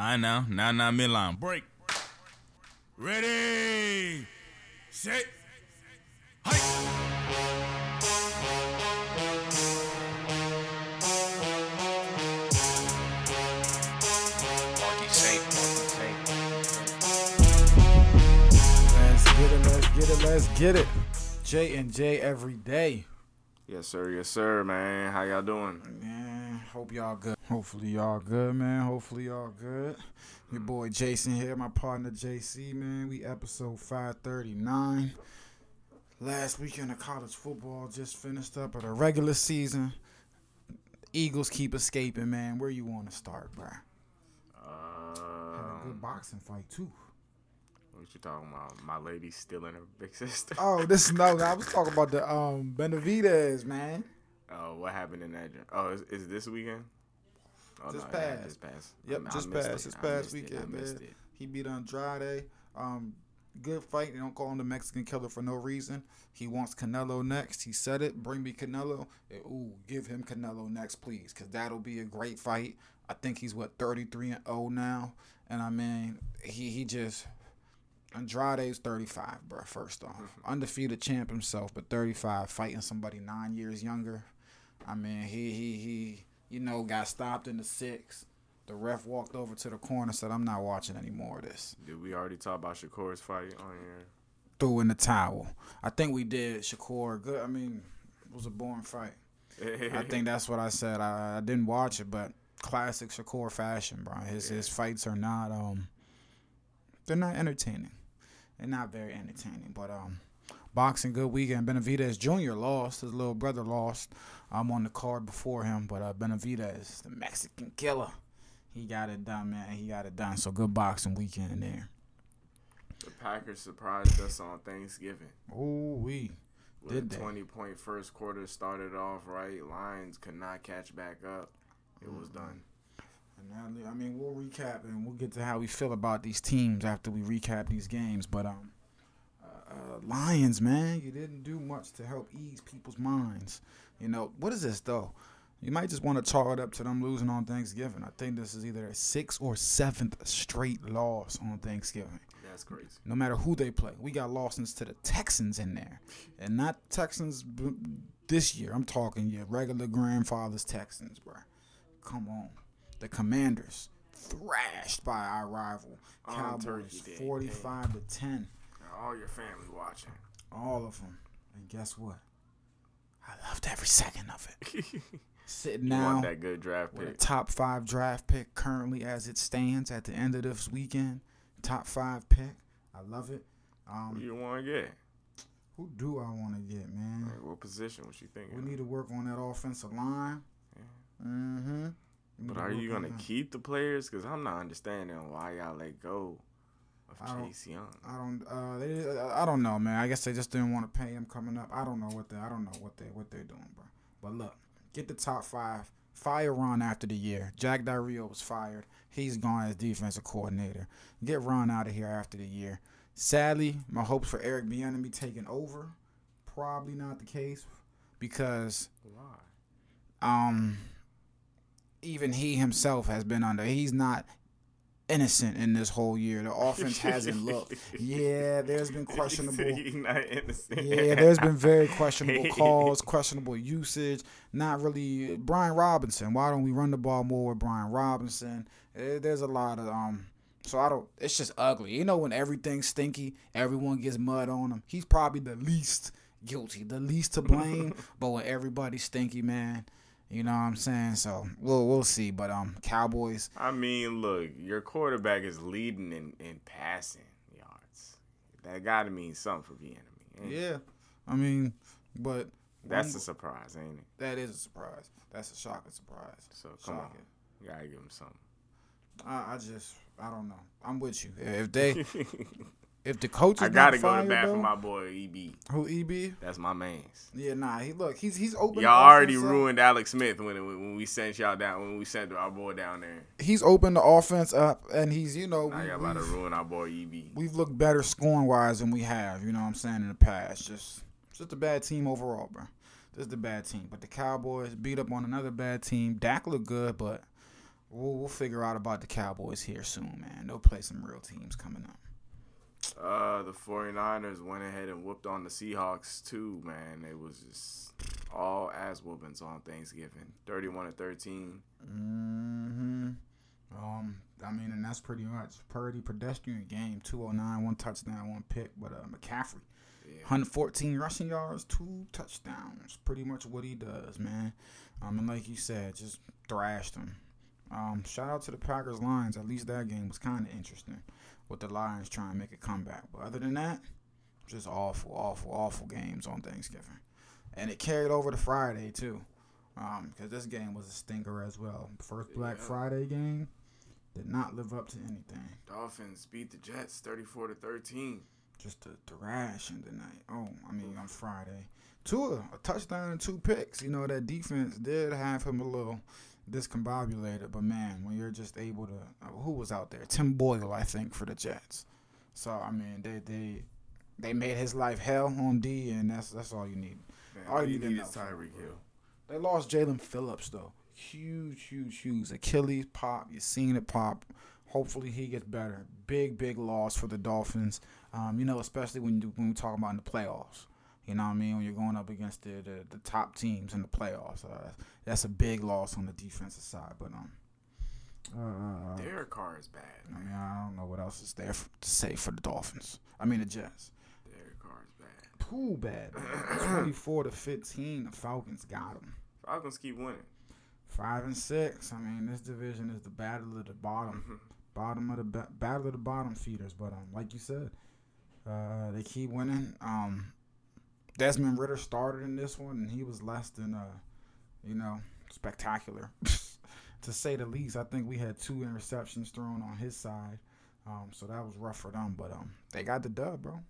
I know. Now, now, midline. Break. Ready. Set. Hike. Marky Saint, Marky Saint. Let's get it, let's get it, let's get it. J and J every day. Yes, sir. Yes, sir, man. How y'all doing? Man, hope y'all good. Hopefully y'all good, man. Hopefully y'all good. Your boy Jason here, my partner JC, man. We episode 539. Last weekend of college football just finished up at a regular season. Eagles keep escaping, man. Where you want to start, bro? Had a good Um, boxing fight too. what you talking about? My lady stealing her big sister. Oh, this no, I was talking about the um Benavidez, man. Oh, what happened in that? Oh, is, is this weekend? Oh, Just yeah, passed. Just passed. Yep, I- I just missed passed. it. This past weekend, I man. it. He beat Andrade. Um, good fight. They don't call him the Mexican killer for no reason. He wants Canelo next. He said it. Bring me Canelo. Ooh, give him Canelo next, please, because that'll be a great fight. I think he's what 33 and 0 now, and I mean he he just Andrade's 35, bro. First off, undefeated champ himself, but 35, fighting somebody nine years younger. I mean, he he he, you know, got stopped in the six. The ref walked over to the corner, said, "I'm not watching any more of this." Did we already talk about Shakur's fight on here? Threw in the towel. I think we did. Shakur, good. I mean, it was a boring fight. I think that's what I said. I, I didn't watch it, but classic Shakur fashion, bro. His his fights are not um, they're not entertaining. They're not very entertaining. But um, boxing good weekend. Benavidez Jr. lost. His little brother lost. I'm on the card before him, but uh, Benavidez, the Mexican killer, he got it done, man. He got it done. So good boxing weekend there. The Packers surprised us on Thanksgiving. Ooh we Did they? 20 point first quarter started off right. Lions could not catch back up. It was done. And now, I mean, we'll recap and we'll get to how we feel about these teams after we recap these games. But um, uh, Lions, man, you didn't do much to help ease people's minds. You know what is this though? You might just want to chalk it up to them losing on Thanksgiving. I think this is either a sixth or seventh straight loss on Thanksgiving. That's crazy. No matter who they play, we got losses to the Texans in there, and not Texans this year. I'm talking your regular grandfather's Texans, bro. Come on, the Commanders thrashed by our rival Cowboys, 45 to 10, All your family watching. all of them. And guess what? I loved every second of it. Sitting now want that good draft with a pick. top five draft pick currently as it stands at the end of this weekend. Top five pick. I love it. Who Um, you want to get? who do I want to get, man? Like, what position? What you thinking? We need to work on that offensive line. Mm-hmm. But are you gonna keep the players? Cause I'm not understanding why y'all let go of I don't- Chase Young. I don't. Uh, they, I don't know, man. I guess they just didn't want to pay him coming up. I don't know what they. I don't know what they what they're doing, bro. But look, get the top five. Fire Ron after the year. Jack Del Rio was fired. He's gone as defensive coordinator. Get Ron out of here after the year. Sadly, my hopes for Eric Bieniemy taking over, probably not the case, because Why? um even he himself has been under he's not innocent in this whole year. The offense hasn't looked yeah there's been questionable yeah there's been very questionable calls questionable usage not really brian robinson why don't we run the ball more with brian robinson? Eh, there's a lot of um so i don't it's just ugly. You know when everything's stinky everyone gets mud on him he's probably the least guilty the least to blame. But when everybody's stinky man you know what i'm saying so we'll we'll see but um cowboys I mean, look, your quarterback is leading in, in passing yards. That got to mean something for the enemy. yeah i mean but That's a surprise, ain't it? that is a surprise that's a shocking surprise So come on, you gotta give him something. I, I just I don't know. I'm with you. If they if the coach is I gotta go to bat though, for my boy EB. who EB? That's my man's. Yeah, nah. He look. He's he's open. Y'all already ruined Alex Smith when when we sent y'all down when we sent our boy down there. He's opened the offense up, and he's you know Now we, y'all about to ruin our boy EB. we've looked better scoring wise than we have. You know what I'm saying in the past. Just just a bad team overall, bro. Just a bad team. But the Cowboys beat up on another bad team. Dak looked good, but we'll, we'll figure out about the Cowboys here soon, man. They'll play some real teams coming up. Uh, the 49ers went ahead and whooped on the Seahawks too, man. It was just all ass whoopings on Thanksgiving. 31 to 13. Mm-hmm. Um, I mean, and that's pretty much pretty pedestrian game. 209, one touchdown, one pick. But uh, McCaffrey, Yeah. 114 rushing yards, two touchdowns. Pretty much what he does, man. Um, and like you said, just thrashed them. Um, shout out to the Packers Lions. At least that game was kind of interesting, with the Lions trying to make a comeback. But other than that, just awful, awful, awful games on Thanksgiving, and it carried over to Friday too, um, because this game was a stinker as well. First Black Yeah. Friday game did not live up to anything. Dolphins beat the Jets 34 to 13. just a thrashing tonight. Oh, I mean on Friday. Tua, a touchdown and two picks. You know that defense did have him a little discombobulated, but man, when you're just able to, uh, who was out there? Tim Boyle, I think, for the Jets. So I mean, they they they made his life hell on D, and that's that's all you need. Man, All you need need is. Tyreek Hill. They lost Jaelan Phillips though. Huge, huge, huge. Achilles pop. You're seeing it pop. Hopefully he gets better. Big, big loss for the Dolphins. Um, you know, especially when you, when we talk about in the playoffs. You know what I mean? When you're going up against the the, the top teams in the playoffs, uh, that's a big loss on the defensive side. But um, uh, Derek Carr is bad. I mean, I don't know what else is there f to say for the Dolphins. I mean, the Jets. Derek Carr is bad. Too bad. Twenty-four to fifteen. The Falcons got them. Falcons keep winning. Five and six. I mean, this division is the battle of the bottom, bottom of the ba- battle of the bottom feeders. But um, like you said, uh, they keep winning. Um, Desmond Ridder started in this one, and he was less than uh, you know, spectacular, to say the least. I think we had two interceptions thrown on his side, um, so that was rough for them. But um, they got the dub, bro.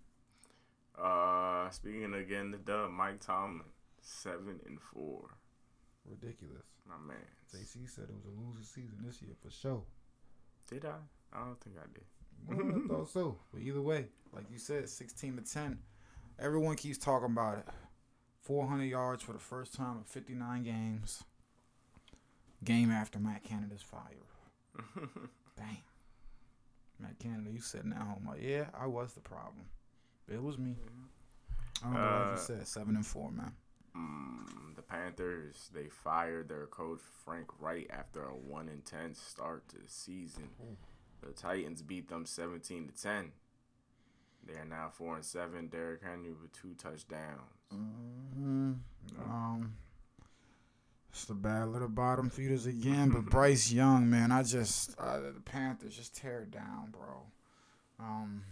Uh, speaking again, the dub, Mike Tomlin, seven and four. Ridiculous. My man. JC said it was a losing season this year for sure. Did I? I don't think I did. Well, I thought so. But either way, like you said, 16 to 10. Everyone keeps talking about it. 400 yards for the first time in 59 games. Game after Matt Canada's fire. Damn. Matt Canada, you sitting at home like, yeah, I was the problem. It was me. I don't know what Uh, you said. Seven and four, man. Mm, the Panthers they fired their coach Frank Reich after a one and ten start to the season. The Titans beat them seventeen to ten. They are now four and seven. Derrick Henry with two touchdowns. hmm Um, it's the battle of the bottom feeders again. But Bryce Young, man, I just uh, the Panthers just tear it down, bro. Um,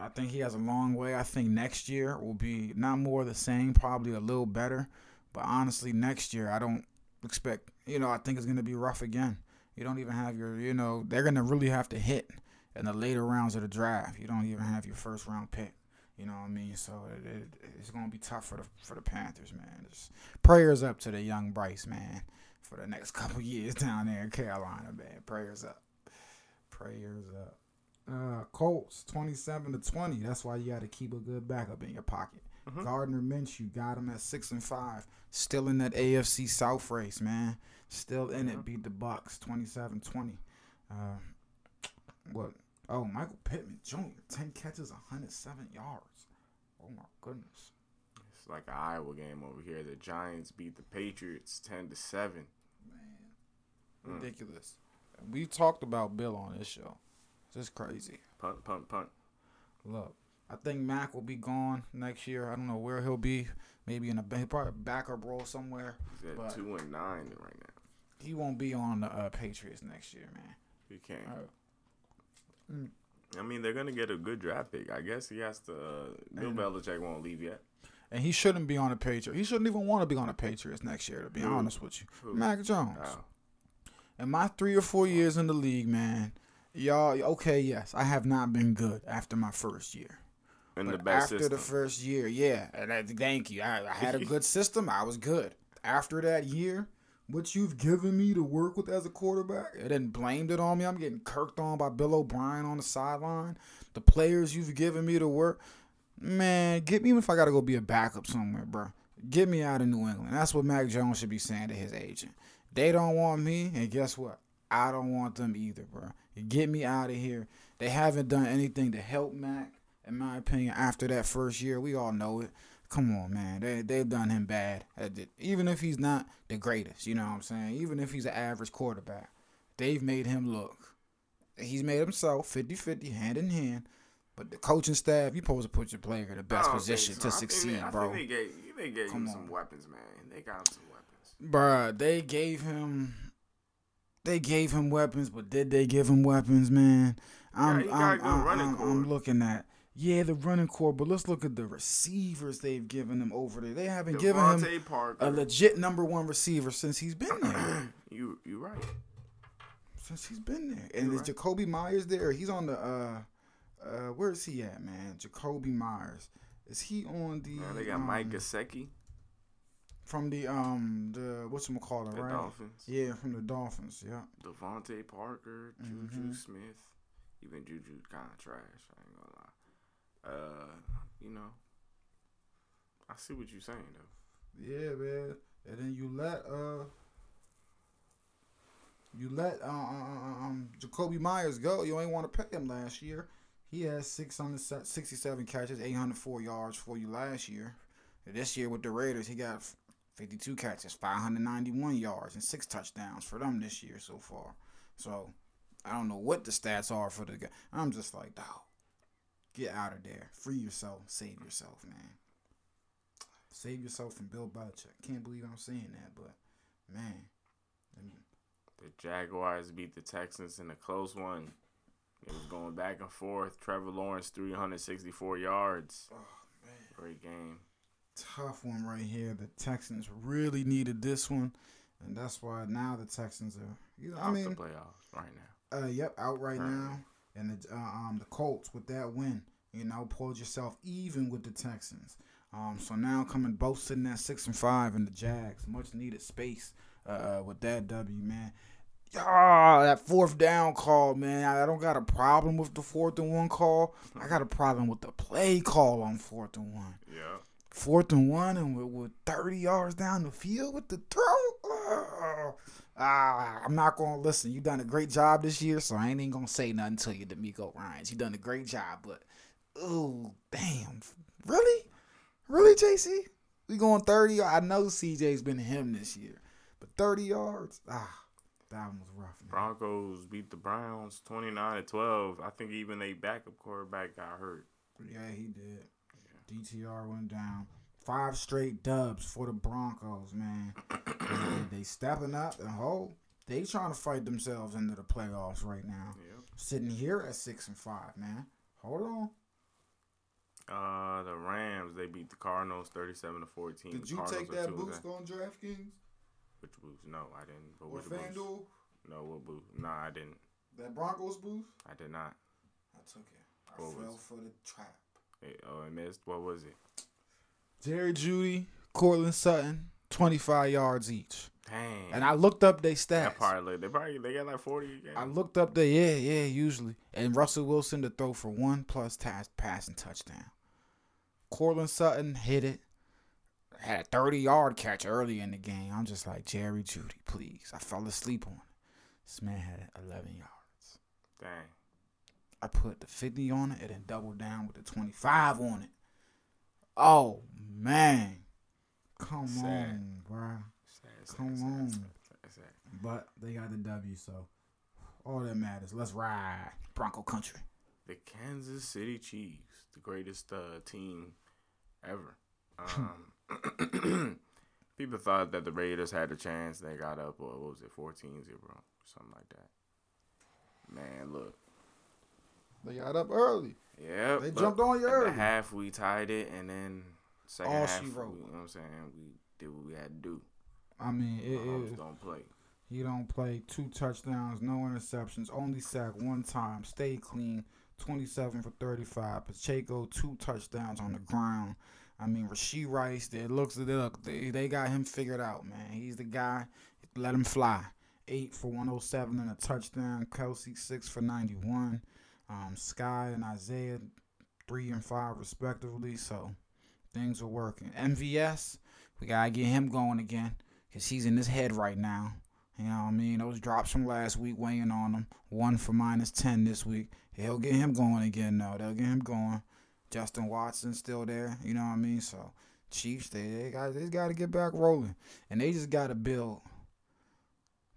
I think he has a long way. I think next year will be not more the same, probably a little better. But honestly, next year I don't expect. You know, I think it's gonna be rough again. You don't even have your. You know, they're gonna really have to hit in the later rounds of the draft. You don't even have your first round pick. You know what I mean? So it, it, it's gonna be tough for the for the Panthers, man. Just prayers up to the young Bryce, man, for the next couple years down there in Carolina, man. Prayers up. Prayers up. Uh, Colts twenty seven to twenty. That's why you got to keep a good backup in your pocket. Gardner Minshew got him at six and five. Still in that AFC South race, man. Still in it. Beat the Bucks 27-20. Uh, what? Oh, Michael Pittman Jr. Ten catches, 107 yards. Oh my goodness. It's like an Iowa game over here. The Giants beat the Patriots ten to seven. Man, ridiculous. We talked about Bill on this show. It's just crazy. Punt, punt, punt. Look, I think Mac will be gone next year. I don't know where he'll be. Maybe in a ba- probably backup role somewhere. He's at two and nine right now. He won't be on the uh, Patriots next year, man. He can't. Uh, mm. I mean, they're gonna get a good draft pick. I guess he has to. Uh, Bill And- Belichick won't leave yet. And he shouldn't be on the Patriots. He shouldn't even want to be on the Patriots next year, to be Who? honest with you. Who? Mac Jones. Oh. In my three or four years in the league, man, y'all, okay, yes, I have not been good after my first year. In the But best after system. the first year, yeah, and I, thank you. I, I had a good system. I was good. After that year, what you've given me to work with as a quarterback, and then blamed it on me. I'm getting kirked on by Bill O'Brien on the sideline. The players you've given me to work, man, get me even if I got to go be a backup somewhere, bro. Get me out of New England. That's what Mac Jones should be saying to his agent. They don't want me, and guess what? I don't want them either, bro. Get me out of here. They haven't done anything to help Mac, in my opinion. After that first year, we all know it. Come on, man. They they've done him bad. Uh, even if he's not the greatest, you know what I'm saying. Even if he's an average quarterback, they've made him look. He's made himself 50-50, hand in hand. But the coaching staff, you supposed to put your player in the best oh, position so. to succeed, they, bro. they gave, they gave Come him on. some weapons, man. They got him some weapons. Bruh, they gave him they gave him weapons, but did they give him weapons, man? I'm a I'm, I'm, running I'm. I'm looking at yeah, the running core, but let's look at the receivers they've given him over there. They haven't given him Parker. a legit number one receiver since he's been there. you you right. since he's been there. And You're is right. Jakobi Meyers there? He's on the uh uh where is he at, man? Jakobi Meyers. Is he on the Man, they got Mike um, Gesicki, from the um the what's it call it, the right? Dolphins. Yeah, from the Dolphins, yeah. DeVante Parker. Juju Smith. Even Juju kind of trash. I ain't gonna lie. Uh, you know, I see what you're saying though. Yeah, man. And then you let uh you let uh, uh, um Jakobi Meyers go. You ain't want to pay him last year. He had 667 catches, 804 yards for you last year. And this year with the Raiders, he got 52 catches, 591 yards, and six touchdowns for them this year so far. So I don't know what the stats are for the guy. I'm just like, dog, get out of there. Free yourself. Save yourself, man. Save yourself from Bill Belichick. Can't believe I'm saying that, but man, The Jaguars beat the Texans in a close one. It was going back and forth. Trevor Lawrence, 364 yards. oh man, Great game. tough one right here. The Texans really needed this one, and that's why now the Texans are. You know, I Out mean, the playoffs right now. uh, yep, out right Currently. now, and the uh, um the Colts with that win, you know, pulled yourself even with the Texans. Um, so now coming both sitting at six and five, and the Jags much needed space uh, uh with that W, man. Ah, that fourth down call, man. I don't got a problem with the fourth and one call. I got a problem with the play call on fourth and one. Yeah. Fourth and one, and we're, we're 30 yards down the field with the throw. Ah, ah, I'm not going to listen. You done a great job this year, so I ain't even going to say nothing to you, DeMeco Ryans. You done a great job, but, ooh, damn. Really? Really, JC? We going 30? I know CJ's been him this year, but 30 yards? Ah, that one was rough, man. Broncos beat the Browns 29 to 12. I think even they backup quarterback got hurt. Yeah, he did. DTR went down. Five straight dubs for the Broncos, man. they, they stepping up and hold. They trying to fight themselves into the playoffs right now. Yep. Sitting here at six and five, man. Hold on. Uh, the Rams they beat the Cardinals 37 to 14. Did The you Cardinals take that boost ten. on DraftKings Which boost? No, I didn't. But or which boost? FanDuel? No, what boost? No, I didn't. That Broncos boost? I did not. I took it. I What was fell it? for the trap. Hey, oh, I missed. What was it? Jerry Jeudy, Courtland Sutton, 25 yards each. Dang. And I looked up their stats. probably they probably they got like 40 a. I looked up there, yeah, yeah, usually. And Russell Wilson to throw for one plus pass, passing touchdown. Courtland Sutton hit it. Had a 30 yard catch early in the game. I'm just like, Jerry Jeudy, please. I fell asleep on it. This man had 11 yards. Dang. I put the 50 on it and then doubled down with the 25 on it. Oh, man. Come Sad. on, bro. Sad, sad, Come sad, on. sad, sad, sad. But they got the W, so all that matters. Let's ride. Bronco country. The Kansas City Chiefs, the greatest uh, team ever. Um, people thought that the Raiders had a chance. They got up, or what was it, 14 0, something like that. Man, look. They got up early. Yeah. They jumped on you early. half, we tied it, and then second All half, she we, you know what I'm saying? We did what we had to do. I mean, it, it, don't play. he don't play two touchdowns, no interceptions, only sack one time, stay clean, 27 for 35. Pacheco, two touchdowns on the ground. I mean, Rasheed Rice, it looks it look, they, they got him figured out, man. He's the guy. Let him fly. Eight for 107 and a touchdown. Kelce, six for 91. Um, Sky and Isaiah, three and five respectively. So things are working. MVS, we gotta get him going again because he's in his head right now. You know what I mean? Those drops from last week weighing on him. One for minus 10 this week. He'll get him going again, though. They'll get him going. Justin Watson still there. You know what I mean? So, Chiefs, they, they got they got to get back rolling. And they just got to build.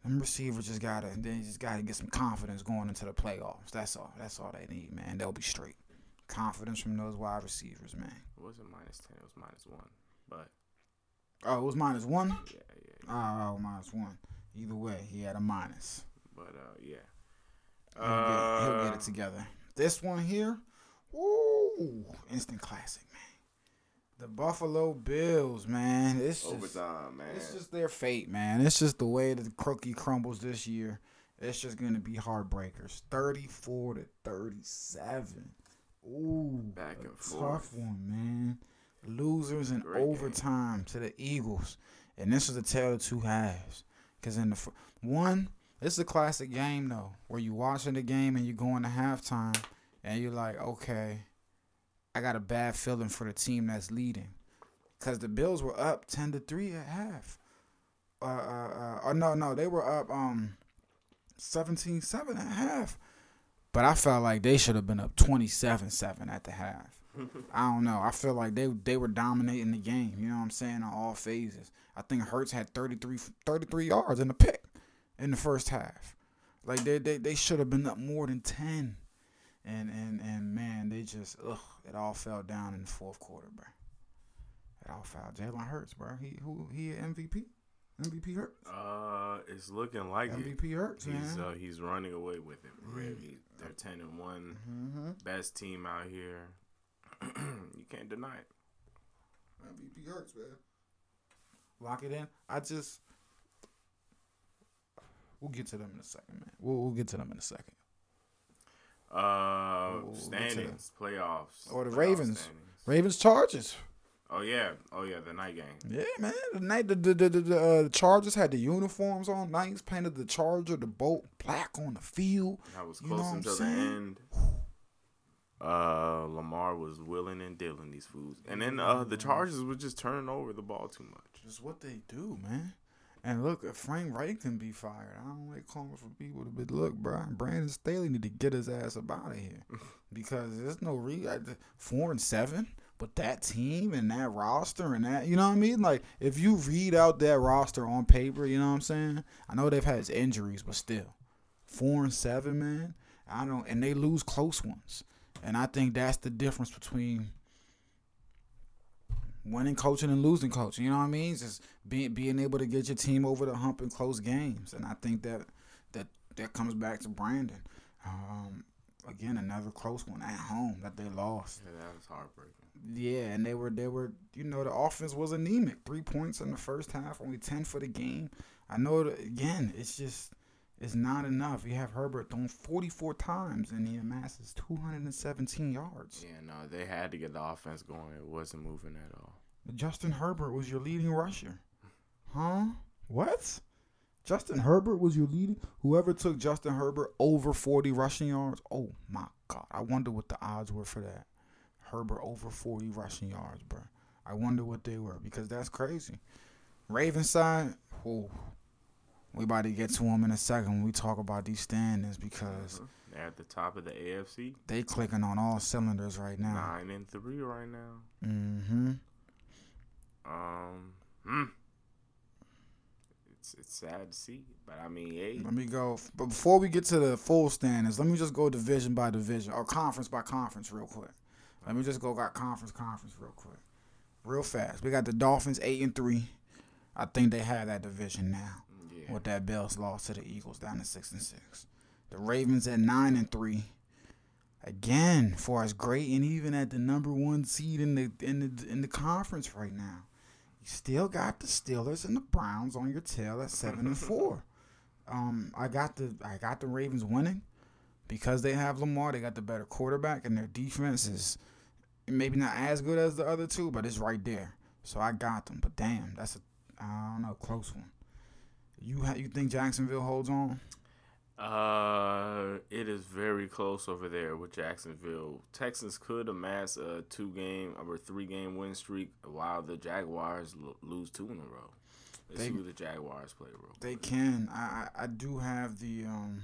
Them receivers just got to they just got to get some confidence going into the playoffs. That's all. That's all they need, man. They'll be straight. Confidence from those wide receivers, man. It wasn't minus ten. It was minus one. But Oh, it was minus one? yeah, yeah. Oh, minus one. Either way, he had a minus. But uh, yeah. He'll, get, he'll get Uh, it together. This one here, woo, instant classic, man. The Buffalo Bills, man. It's just, Overtime, man. it's just their fate, man. It's just the way the cookie crumbles this year. It's just gonna be heartbreakers. Thirty-four to thirty-seven. Ooh, Back and tough one, man. Losers in Great game. overtime to the Eagles, and this is the tale of two halves. Cause in the fir- one, it's a classic game though, where you watching the game and you going to halftime, and you're like, okay, I got a bad feeling for the team that's leading, cause the Bills were up ten to three at half. Uh, uh, uh, oh no, no, they were up um 17-7 at half. But I felt like they should have been up 27-7 at the half. I don't know. I feel like they they were dominating the game. You know what I'm saying on all phases. I think Hurts had 33, 33 yards in the pick in the first half. Like they they, they should have been up more than ten. And and and man, they just ugh, it all fell down in the fourth quarter, bro. It all fell. Jalen Hurts, bro. He who he MVP? MVP Hurts. Uh, it's looking like it. MVP Hurts, man. He's uh, he's running away with it. Really, they're ten and one, mm-hmm. best team out here. you can't deny it. MVP Hurts, man. Lock it in. I just we'll get to them in a second, man. We'll we'll get to them in a second. Uh, to standings, playoffs, Or the playoff Ravens. standings. Ravens Chargers. Oh yeah, oh yeah, the night game. Yeah, man. The night the the the, the, uh, Chargers had the uniforms on. Knights painted the Charger, the boat black on the field. That was You know close until the end. Uh, Lamar was willing and dealing these fools, and then uh, the Chargers were just turning over the ball too much. Just what they do, man. And look, if Frank Reich can be fired. I don't like calling for people to be look, bro. Brandon Staley need to get his ass up out of here because there's no re four and seven. But that team and that roster and that, you know what I mean? Like, if you read out that roster on paper, you know what I'm saying? I know they've had injuries, but still, four and seven, man. I don't, and they lose close ones, and I think that's the difference between winning coaching and losing coaching. You know what I mean? Just being being able to get your team over the hump in close games, and I think that that that comes back to Brandon. Um, again, another close one at home that they lost. Yeah, that was heartbreaking. Yeah, and they were they were you know the offense was anemic. Three points in the first half, only ten for the game. I know that again, it's just it's not enough. You have Herbert thrown forty four times and he amasses two hundred and seventeen yards. Yeah, no, they had to get the offense going. It wasn't moving at all. Justin Herbert was your leading rusher. Huh? What? Justin Herbert was your leading? Whoever took Justin Herbert over 40 rushing yards, oh my God. I wonder what the odds were for that. Herbert over 40 rushing yards, bro. I wonder what they were because that's crazy. Ravens side, oh, we about to get to them in a second when we talk about these standings because They're at the top of the AFC, they clicking on all cylinders right now. nine and three right now. Mm-hmm. Um, hmm. It's it's sad to see, but I mean, hey, Let me go. But before we get to the full standings, let me just go division by division or conference by conference real quick. Let me just go got conference conference real quick, real fast. We got the Dolphins eight and three. I think they have that division now yeah, with that Bills loss to the Eagles down to six and six. The Ravens at nine and three. Again, for as great and even at the number one seed in the in the in the conference right now, you still got the Steelers and the Browns on your tail at seven and four. Um, I got the I got the Ravens winning because they have Lamar. They got the better quarterback, and their defense is maybe not as good as the other two, but it's right there. So I got them. But damn, that's a I don't know close one. You ha- you think Jacksonville holds on? Uh, it is very close over there with Jacksonville. Texans could amass a two game or three game win streak while the Jaguars lo- lose two in a row. Let's They- see who the Jaguars play real quick. They can. I, I do have the um.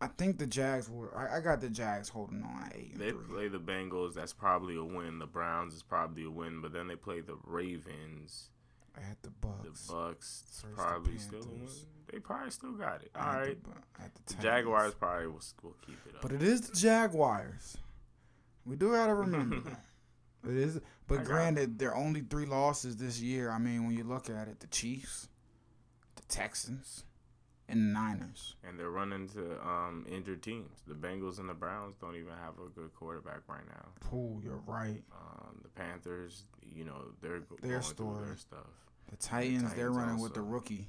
I think the Jags were. I, I got the Jags holding on at eight They three. play the Bengals. That's probably a win. The Browns is probably a win. But then they play the Ravens. At the The Bucks. Bucks is Versus the probably still a win. Panthers. They probably still got it. All the right. Bu- at the The Jaguars probably will, will keep it up. But it is the Jaguars. We do gotta remember that. It is, but got granted, there are only three losses this year. I mean, when you look at it, the Chiefs, the Texans, and the Niners. and they're running to um, injured teams. The Bengals and the Browns don't even have a good quarterback right now. Oh, you're right. Um, the Panthers, you know, they're Their going story. through their stuff. The Titans, they're Titans running with the rookie.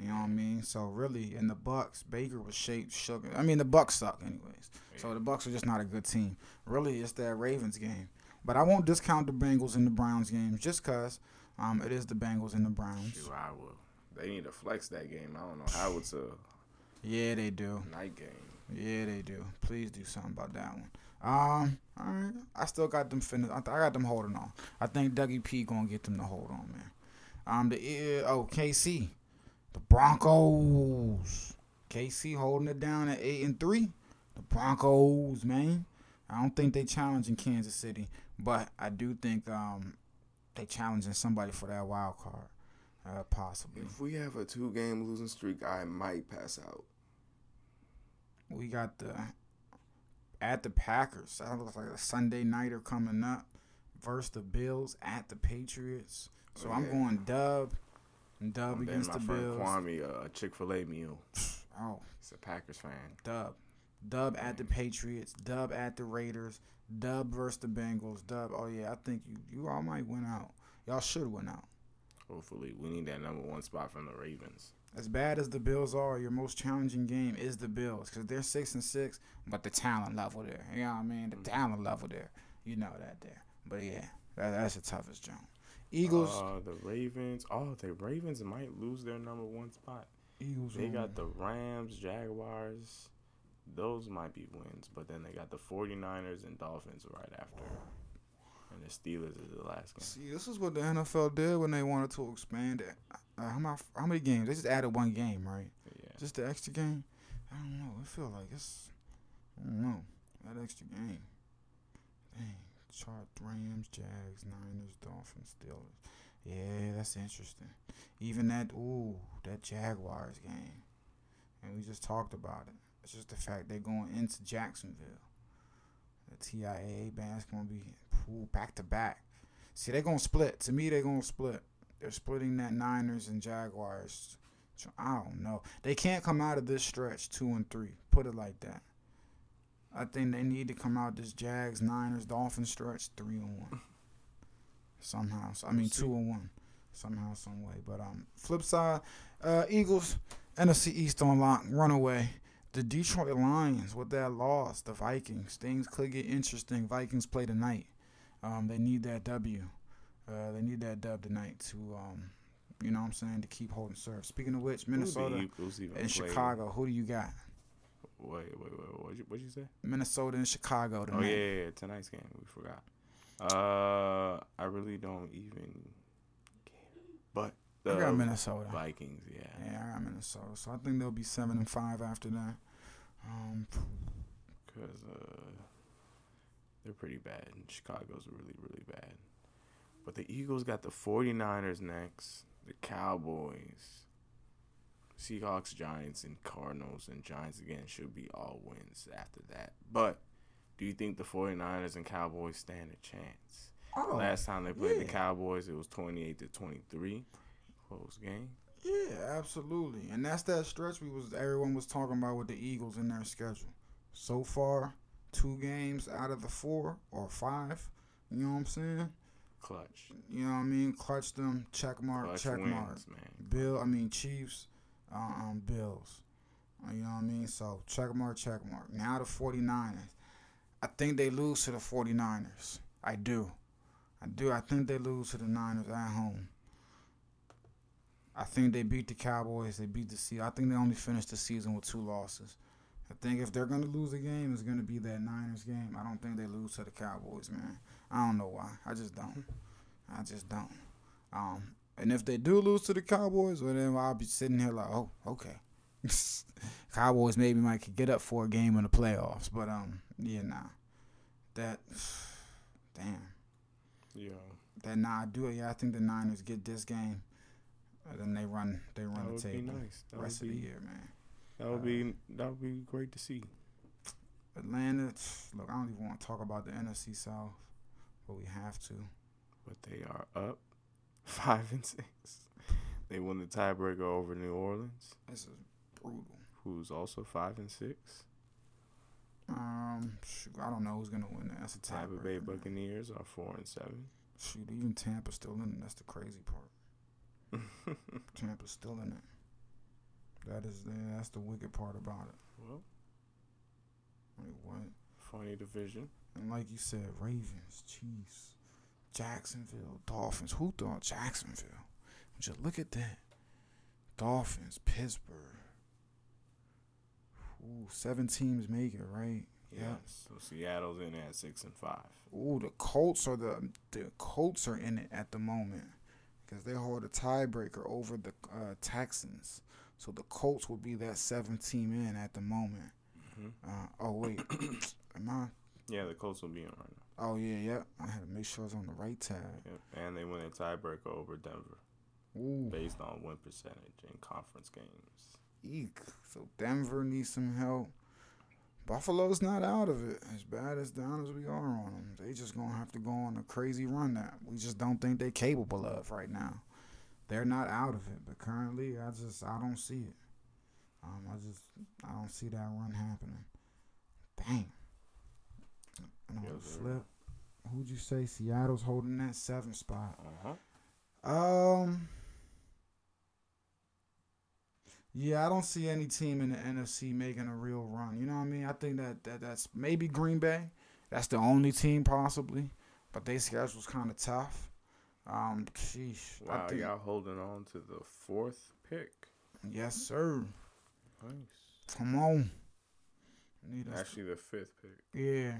You know what I mean? So really, in the Bucks, Baker was shaped, sugar. I mean, the Bucks suck anyways. So the Bucks are just not a good team. Really, it's that Ravens game. But I won't discount the Bengals and the Browns games just cause um, it is the Bengals and the Browns. Shoot, I will. They need to flex that game. I don't know how it's a Yeah, they do. night game. Yeah, they do. Please do something about that one. Um, all right. I still got them finished. I, got them holding on. I think Dougie P gonna get them to hold on, man. Um, the uh, oh KC, the Broncos. KC holding it down at eight and three. The Broncos, man. I don't think they challenging Kansas City, but I do think um they challenging somebody for that wild card, uh, possibly. If we have a two game losing streak, I might pass out. We got the at the Packers. That looks like a Sunday nighter coming up versus the Bills at the Patriots. So I'm going Dub Dub then against my the friend Bills. Kwame, a Chick Fil A meal. Oh, He's a Packers fan. Dub. Dub at the Patriots. Dub at the Raiders. Dub versus the Bengals. Dub. Oh yeah, I think you you all might win out. Y'all should win out. Hopefully, we need that number one spot from the Ravens. As bad as the Bills are, your most challenging game is the Bills because they're six and six, but the talent level there. You know what I mean? The talent level there. You know that there. But yeah, that, that's the toughest job. Eagles. Uh, the Ravens. Oh, the Ravens might lose their number one spot. Eagles. They got the Rams, Jaguars. Those might be wins, but then they got the 49ers and Dolphins right after. And the Steelers is the last game. See, this is what the NFL did when they wanted to expand it. Uh, how, many, how many games? They just added one game, right? Yeah. Just the extra game. I don't know. I feel like it's. I don't know. That extra game. Dang. Chart Rams, Jags, Niners, Dolphins, Steelers. Yeah, that's interesting. Even that, ooh, that Jaguars game. And we just talked about it. It's just the fact they're going into Jacksonville. The TIAA band's going to be ooh, back to back. See, they're going to split. To me, they're going to split. They're splitting that Niners and Jaguars. So, I don't know. They can't come out of this stretch two and three. Put it like that. I think they need to come out this Jags, Niners, Dolphins stretch three and one. Somehow, so, I mean two and one, somehow, some way. But um, flip side, uh, Eagles, NFC East on lock, runaway. The Detroit Lions with that loss, the Vikings. Things could get interesting. Vikings play tonight. Um, they need that W. Uh, they need that dub tonight to um, you know what I'm saying, to keep holding serve. Speaking of which, Minnesota and? Chicago. Who do you got? Wait, wait, wait. What'd you, what'd you say? Minnesota and Chicago tonight. Oh, yeah, yeah, yeah, tonight's game. We forgot. Uh, I really don't even care. But the I got Minnesota. Vikings, yeah. Yeah, I got Minnesota. So I think they'll be seven and five after that. Um, Because uh, they're pretty bad. And Chicago's really, really bad. But the Eagles got the 49ers next, the Cowboys, Seahawks, Giants, and Cardinals. And Giants, again, should be all wins after that. But do you think the 49ers and Cowboys stand a chance? oh, Last time they played the. Cowboys, it was 28 to 23. Close game. Yeah, absolutely. And that's that stretch we was everyone was talking about with the Eagles in their schedule. So far, two games out of the four or five. You know what I'm saying? Clutch. You know what I mean? Clutch them, check mark, Clutch check wins, mark. man. Bill, I mean Chiefs, uh, um, Bills. Uh, You know what I mean? So check mark, check mark. Now the 49ers. I think they lose to the 49ers. I do. I do. I think they lose to the Niners at home. I think they beat the Cowboys. They beat the Sea. I think they only finished the season with two losses. I think if they're gonna lose a game, it's gonna be that Niners game. I don't think they lose to the Cowboys, man. I don't know why. I just don't. I just don't. Um, And if they do lose to the Cowboys, well then I'll be sitting here like, oh, okay. Cowboys maybe might could get up for a game in the playoffs, but um, yeah, nah, that, damn, Yeah. that nah, I do it. Yeah, I think the Niners get this game, and then they run, they run That the table nice. Rest of the year, man. That would be that would be great to see. Atlanta, look, I don't even want to talk about the NFC South, but we have to. But they are up five and six. They won the tiebreaker over New Orleans, This is brutal. who's also five and six. Um, shoot, I don't know who's gonna win that. That's a Tampa Bay. Buccaneers are four and seven. Shoot, even Tampa's still in it. That's the crazy part. Tampa's still in it. That is, that's the wicked part about it. well, Like what? funny division. And like you said, Ravens, Chiefs, Jacksonville, Dolphins. Who thought Jacksonville? Just look at that. Dolphins, Pittsburgh. Ooh, seven teams make it, right? Yeah. So Seattle's in at six and five. Ooh, the Colts are the the Colts are in it at the moment because they hold a tiebreaker over the uh, Texans. So the Colts would be that seventh team in at the moment. hmm Uh, oh wait, am I? Yeah, the Colts will be in right now. Oh yeah, yeah. I had to make sure I was on the right tab. Yep. And they win a tiebreaker over Denver Ooh, based on win percentage in conference games. eek. So Denver needs some help. Buffalo's not out of it. As bad as down as we are on them, they just gonna have to go on a crazy run that we just don't think they're capable of right now. They're not out of it, but currently, I just I don't see it. Um, I just I don't see that run happening. Dang. And on sir. flip, who'd you say Seattle's holding that seventh spot? Uh huh. Um. Yeah, I don't see any team in the NFC making a real run. You know what I mean? I think that, that that's maybe Green Bay. That's the only team possibly, but their schedule's kind of tough. Um, sheesh. Wow, I think, y'all holding on to the fourth pick. yes, sir. Nice. Come on. Need us. Actually, the fifth pick. yeah,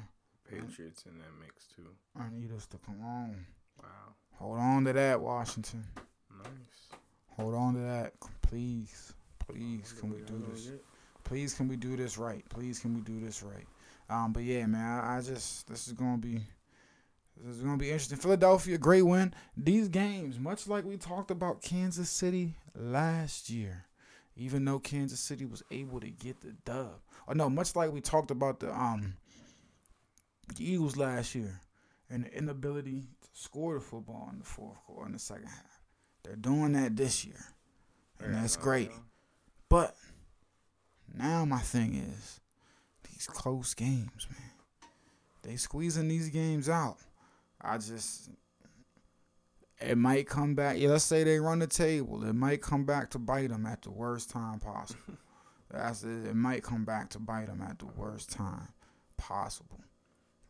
Patriots in that mix too. I need us to come on. Wow. Hold on to that, Washington. Nice. Hold on to that, please. Please, can we do this? please can we do this right please can we do this right um but yeah man i, I just this is gonna be this is gonna be interesting. Philadelphia great win. These games much like we talked about kansas city last year even though kansas city was able to get the dub. Or no much like we talked about the um the eagles last year and the inability to score the football in the fourth quarter in the second half. They're doing that this year and that's great. but now my thing is these close games, man. They squeezing these games out. I just it might come back. Yeah, let's say they run the table. It might come back to bite them at the worst time possible. That's it. It might come back to bite them at the worst time possible.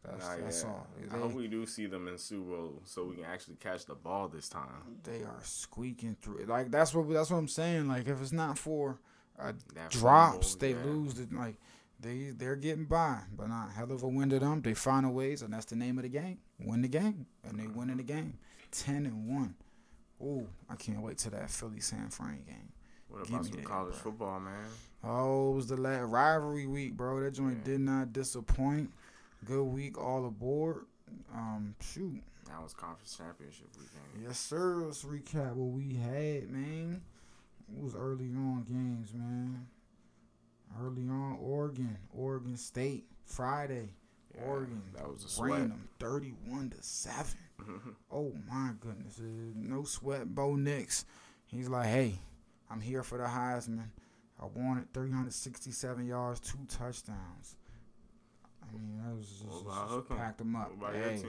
That's, Nah, that's yeah. all. I hope we do see them in Bowl so we can actually catch the ball this time. they are squeaking through. it. Like that's what that's what I'm saying. Like if it's not for That drops, fumble, they yeah. lose. The, like they they're getting by, but not hell of a win to them. They find a ways, and that's the name of the game. Win the game, and they winning the game, ten and one. Ooh, I can't wait till that Philly San Fran game. What Give about me some that, college bro. football, man? Oh, it was the last rivalry week, bro. That joint Yeah. did not disappoint. Good week all aboard. Um, shoot, That was conference championship weekend. yes sir. Let's recap what we had, man. It was early on games, man. Early on, Oregon, Oregon State, Friday. Yeah, Oregon That was a sweat. ran them 31 to 7. Mm-hmm. Oh my goodness. No sweat, Bo Nix. He's like, hey, I'm here for the Heisman. I wanted 367 yards, two touchdowns. I mean, that was just, What just, packed them up. Hey,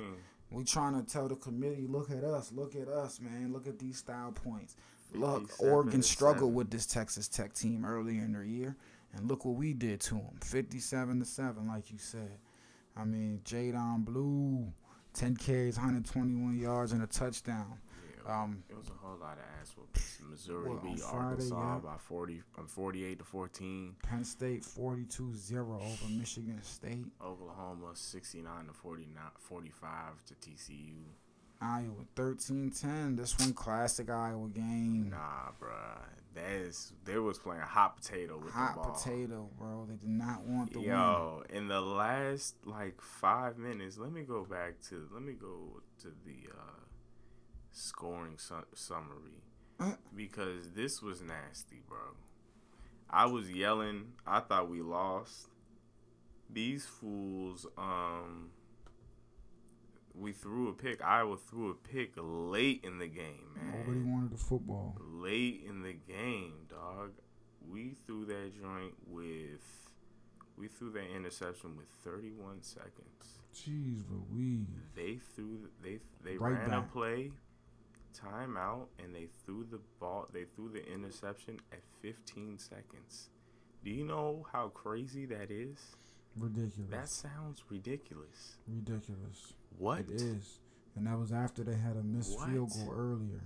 we trying to tell the committee, look at us, look at us, man. Look at these style points. Look, Oregon struggled with this Texas Tech team earlier in their year, and look what we did to them, fifty-seven to seven, like you said. I mean, Jaydon Blue, ten carries, hundred twenty-one yards, and a touchdown. Yeah, Um, it was a whole lot of ass whoopings. Missouri Well, beat Friday, Arkansas yeah. by 40, um, 48 to 14. Penn State 42-0 over Michigan State. Oklahoma 69 to 49, 45 to TCU. Iowa 13-10. This one classic Iowa game. Nah, bruh. That is they was playing hot potato with the ball. Hot potato, bro. They did not want the win. Yo, in the last like five minutes, let me go back to let me go to the uh, scoring su- summary Uh. because this was nasty, bro. I was yelling. I thought we lost. These fools. Um, we threw a pick. Iowa threw a pick late in the game, man Nobody wanted the football. late in the game, dog. We threw that joint with we threw that interception with 31 seconds. Jeez Louise. They threw they they Right ran a back. play, timeout, and they threw the ball. They threw the interception at 15 seconds. Do you know how crazy that is? Ridiculous. That sounds ridiculous. ridiculous. What? It is. And that was after they had a missed field goal earlier.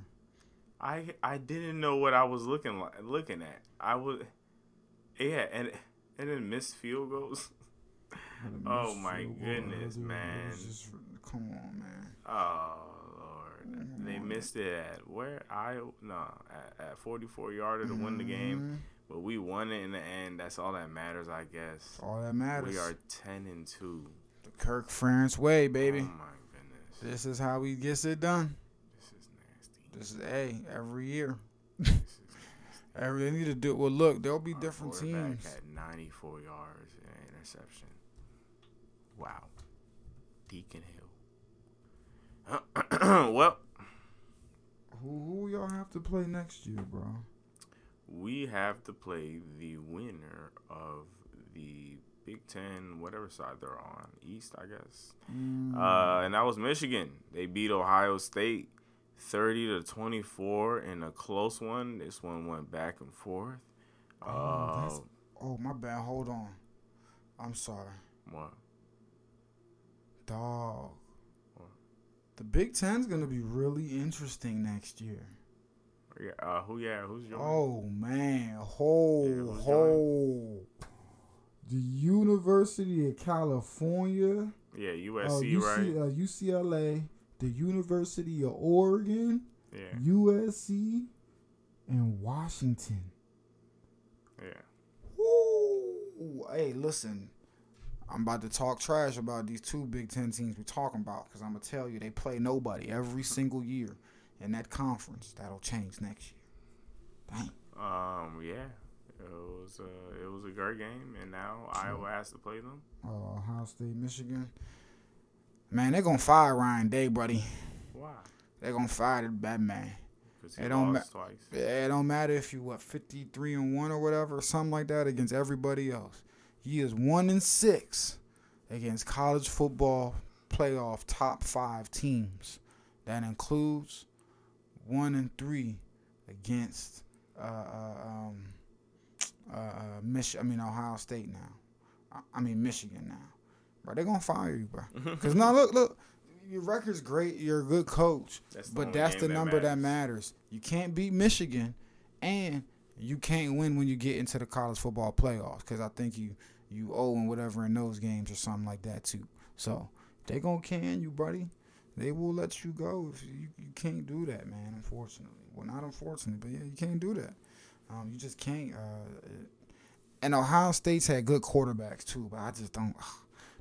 I I didn't know what I was looking like looking at. I was yeah, and and then missed field goals. Oh, my goodness, man. just- come on, man. Oh Lord, they missed it at where I no at, at 44 yarder to win the game, Mhm. but we won it in the end. That's all that matters, I guess. All that matters. We are 10 and two. Kirk Ferentz way, baby. Oh my goodness, This is how he gets it done. this is nasty. This is a every year. This is nasty. Every they need to do. Well, look, there'll be Our different teams. Had 94 yards and an interception. Wow. Deacon Hill. well, Who who y'all have to play next year, bro? we have to play the winner of the Big Ten, whatever side they're on, East, I guess. Mm, Uh, and that was Michigan. They beat Ohio State 30 to 24 in a close one. This one went back and forth. Oh, Uh, oh my bad. Hold on. I'm sorry, what? dog. What? The Big Ten's gonna be really interesting next year. Yeah, uh, who? Yeah, who's your? Oh man, ho Yeah, who's ho. The University of California, Yeah, uh, USC, right? uh, UCLA, the University of Oregon, Yeah, USC, and Washington. yeah. Woo! Hey, listen. I'm about to talk trash about these two Big Ten teams we're talking about because I'm gonna tell you they play nobody every single year in that conference. That'll change next year. Dang. Um, yeah. It was uh, it was a great game, and now Iowa has to play them. Uh, Ohio State, Michigan. Man, they're gonna fire Ryan Day, buddy. Why? They're gonna fire the bad man. Because he It don't lost twice. It don't matter if you what 53 and one or whatever, or something like that against everybody else. He is one and six against college football playoff top five teams. That includes one and three against uh, uh, um, uh, uh, Mich- I mean Ohio State now. I, I mean Michigan now. Bro, they're gonna fire you, bro. Cause now look, look, your record's great. You're a good coach. That's But that's the that number that matters. matters. You can't beat Michigan, and you can't win when you get into the college football playoffs. Because I think you you owe and whatever in those games or something like that too. So they gonna can you, buddy. They will let you go if you, you can't do that, man. Unfortunately, well, not unfortunately, but yeah, you can't do that. Um, you just can't. Uh, and Ohio State's had good quarterbacks too, but I just don't.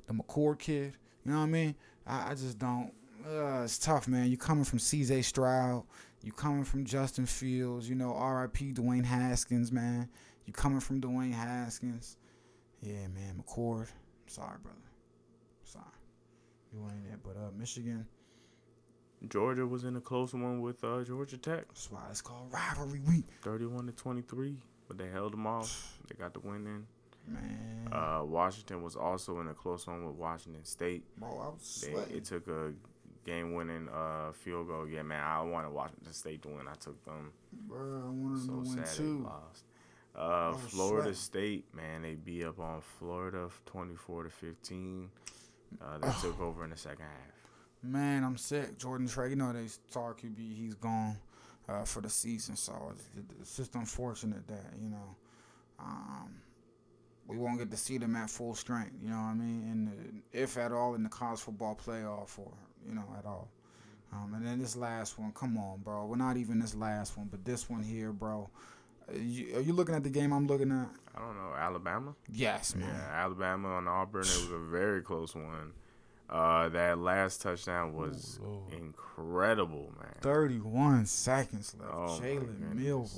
The McCord kid, you know what I mean? I, I just don't. Uh, it's tough, man. You coming from C.J. Stroud, you coming from Justin Fields, you know, R.I.P. Dwayne Haskins, man. You coming from Dwayne Haskins. Yeah, man, McCord. Sorry, brother. Sorry. You ain't it. But uh, Michigan, Georgia was in a close one with uh, Georgia Tech, that's why it's called rivalry week. 31 to 23, but they held them off. They got the win in. Man. Uh, Washington was also in a close one with Washington State. Bro, I was They, it took a game-winning uh, field goal. Yeah, man, I wanted Washington State to win. I took them. Bro, I wanted So to win too. lost. Uh, Florida sweating. State, man, they beat up on Florida 24 to 15. Uh, they took over in the second half. Man, I'm sick. Jordan Trey, you know they star QB, he's gone uh, for the season, so it's, it's just unfortunate that you know um, we won't get to see them at full strength. You know what I mean? And if at all in the college football playoff, or you know at all. Um, and then this last one, come on, bro. We're not even this last one, but this one here, bro. Uh, you, are you looking at the game I'm looking at? I don't know Alabama. Yes, man. Yeah, Alabama on Auburn. It was a very close one. Uh, that last touchdown was incredible, man. 31 seconds left. Oh, Jalen goodness.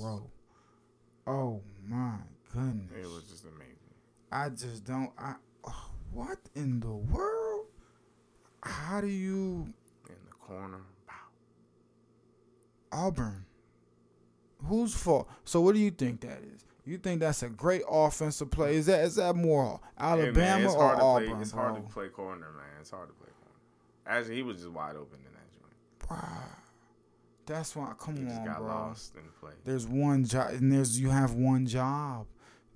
Oh my goodness. It was just amazing. I just don't. I oh, what in the world? How do you In the corner. Auburn? Whose fault? So what do you think that is? You think that's a great offensive play? Is that is that more Hey, man, Alabama or Auburn, play. It's bro? hard to play corner, man. It's hard to play corner. Actually, he was just wide open in that joint. Bruh. That's why. Come He just on, got bro. lost in the play. There's one job, and there's you have one job.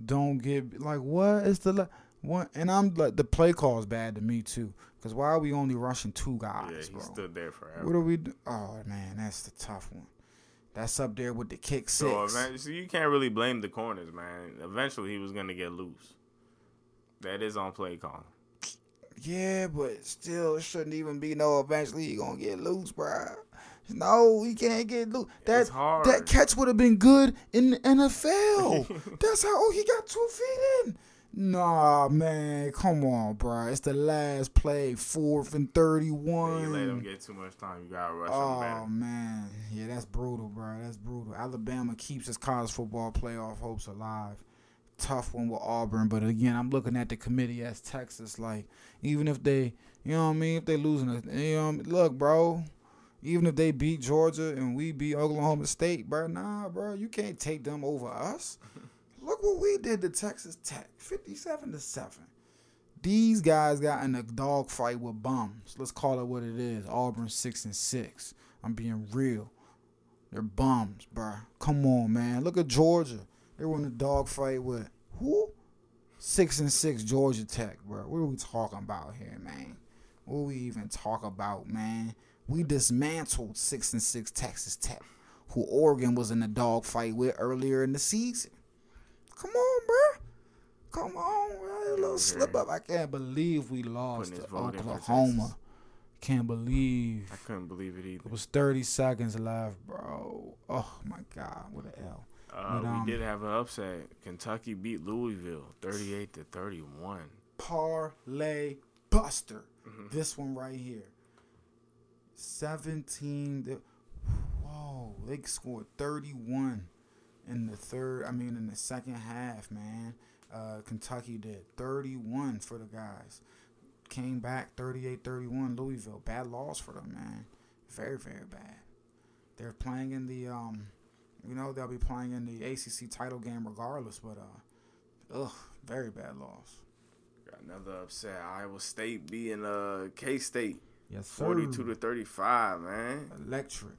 Don't get like what is the one? And I'm like the play call is bad to me too. Cause why are we only rushing two guys, Yeah, he bro? stood there forever. What are we? Do? Oh man, that's the tough one. That's up there with the kick six. So, eventually, so you can't really blame the corners, man. Eventually, he was gonna get loose. That is on play call. Yeah, but still, it shouldn't even be no. Eventually, he gonna get loose, bro. No, he can't get loose. That that catch would have been good in the NFL. That's how. Oh, he got two feet in. Nah, man, come on, bro. It's the last play, fourth and thirty-one. you let him get too much time. You gotta rush him Oh man, yeah, that's brutal, bro. That's brutal. Alabama keeps its college football playoff hopes alive. Tough one with Auburn, but again, I'm looking at the committee as Texas. Like, even if they, you know what I mean, if they losing, it, you know, look, bro. Even if they beat Georgia and we beat Oklahoma State, bro, nah, bro, you can't take them over us. Look what we did to Texas Tech, fifty-seven to seven. These guys got in a dogfight with bums. Let's call it what it is. Auburn six and six. I'm being real. They're bums, bro. Come on, man. Look at Georgia. They were in a dogfight with who? Six and six Georgia Tech, bro. What are we talking about here, man? What are we even talk about, man? We dismantled six and six Texas Tech, who Oregon was in a dogfight with earlier in the season. Come on, bro. Come on, bro. A little slip up. I can't believe we lost to his vote in for Oklahoma. Can't believe I couldn't believe it either. it was 30 seconds left, bro. Oh my God, what an L. Uh, But, um, we did have an upset. Kentucky beat Louisville, thirty-eight to thirty-one. Parlay Buster. Mhm. This one right here. 17. To, whoa, they scored 31 in the third. I mean, in the second half, man. Uh, Kentucky did 31 for the guys. Came back 38 31. Louisville. Bad loss for them, man. Very, very bad. They're playing in the, um, you know, they'll be playing in the ACC title game regardless, but, uh, ugh, very bad loss. Got another upset. Iowa State beating uh K State, Yes, sir. forty-two to thirty-five. Man, Electric.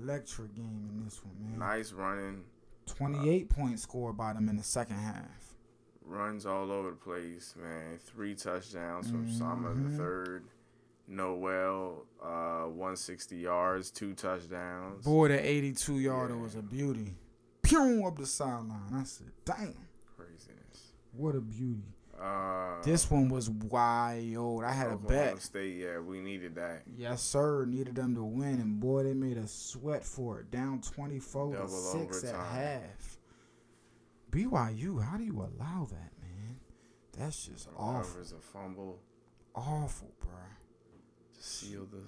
Electric game in this one, man. nice running, 28 points scored by them in the second half. runs all over the place. Man, three touchdowns from Sama Mhm. the third. Noel, uh, one sixty yards, two touchdowns. Boy, that 82 yarder Yeah. was a beauty. Pew up the sideline. I said, damn, Craziness. what a beauty. Uh, This one was wild. I had a Oklahoma bet. State, yeah, we needed that. Yes, sir. Needed them to win, and boy, they made us sweat for it. Down 24 Double to 6 at half. BYU, how do you allow that, man? That's just awful. Recovers a fumble Awful, bruh. Seal the.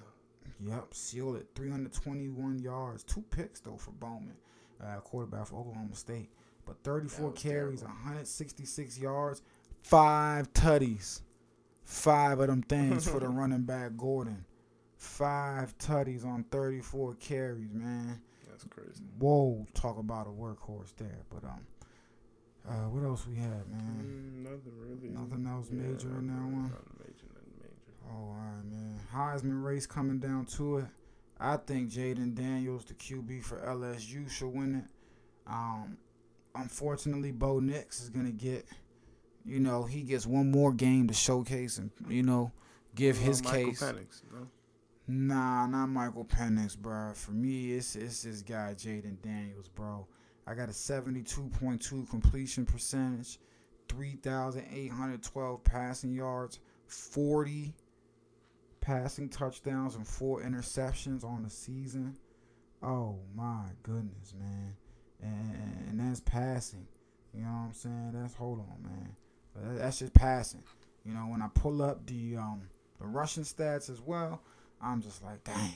Yep, sealed it. 321 yards. Two picks, though, for Bowman, uh, quarterback for Oklahoma State. But 34 carries, terrible. 166 yards, five tutties. Five of them things for the running back, Gordon. Five tutties on 34 carries, man. That's crazy. Whoa, talk about a workhorse there. But, um, uh, what else we had, man? Mm, nothing really. Nothing else major in that one? Nothing major, nothing major. Oh, right, man. Heisman race coming down to it. I think Jayden Daniels, the QB for LSU, should win it. Um, unfortunately, Bo Nix is gonna get, you know, he gets one more game to showcase and you know give What his case. Penix, no? Nah, not Michael Penix, bro. For me, it's it's this guy Jayden Daniels, bro. I got a seventy-two point two completion percentage, three thousand eight hundred twelve passing yards, forty passing touchdowns and four interceptions on the season. Oh my goodness, man. And, and that's passing. You know what I'm saying? That's hold on, man. That's just passing. You know, when I pull up the um the rushing stats as well, I'm just like, dang.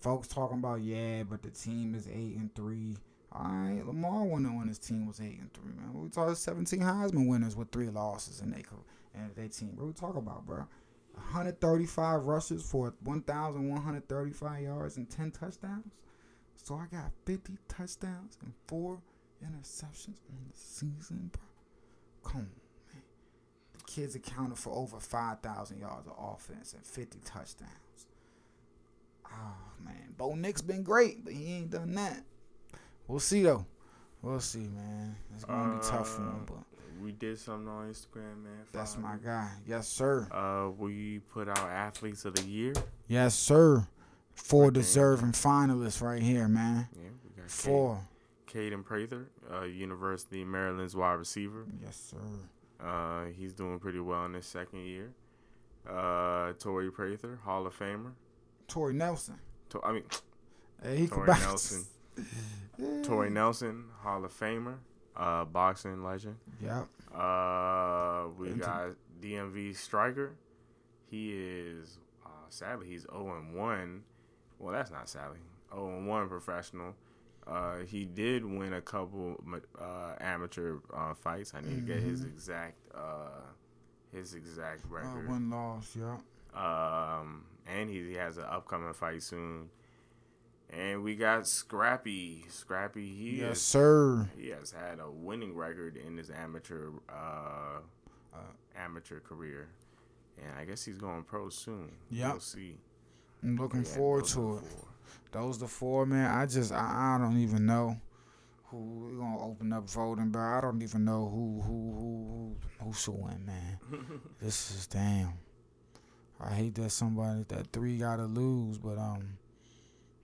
Folks talking about yeah, but the team is eight and three. All right, Lamar won when his team was eight and three, man. We talking 17 Heisman winners with three losses in their and their team. What we talking about, bro? 135 rushes for 1,135 yards and 10 touchdowns. So I got 50 touchdowns and four interceptions on the season, bro. Come on, man. The kids accounted for over 5,000 yards of offense and 50 touchdowns. Oh, man. Bo Nix been great, but he ain't done that. We'll see, though. We'll see, man. It's going to be tough for him, Uh, but We did something on Instagram, man. that's my me. guy. Yes, sir. Uh, we put out athletes of the year. Yes, sir. Four Right there. deserving finalists right here, man. Yeah, we got Four. Caden Prather, uh, University of Maryland's wide receiver. Yes, sir. Uh, he's doing pretty well in his second year. Uh, Torrey Prather, Hall of Famer. Tory Nelson. To- I mean, Hey, he Torrey. Nelson. Yeah. Torrey Nelson, Hall of Famer, uh, boxing legend. Yep. Uh, we Inter- got DMV striker. He is uh, sadly he's 0 and 1. Well, that's not sadly. 0 and 1 professional. Uh, he did win a couple uh, amateur uh, fights. I need to get his Mhm. exact uh, his exact Uh, record. one loss. yeah. Um, and he, he has an upcoming fight soon. And we got Scrappy. Scrappy, he yes, is sir. he has had a winning record in his amateur uh, Uh, amateur career, and I guess he's going pro soon. Yep. we'll see. I'm looking Yeah, forward to it. four. Those the four, man. I just I, I don't even know who we gonna open up voting, but I don't even know who who who who, who should win, man. this is damn. I hate that somebody that three gotta lose, but um,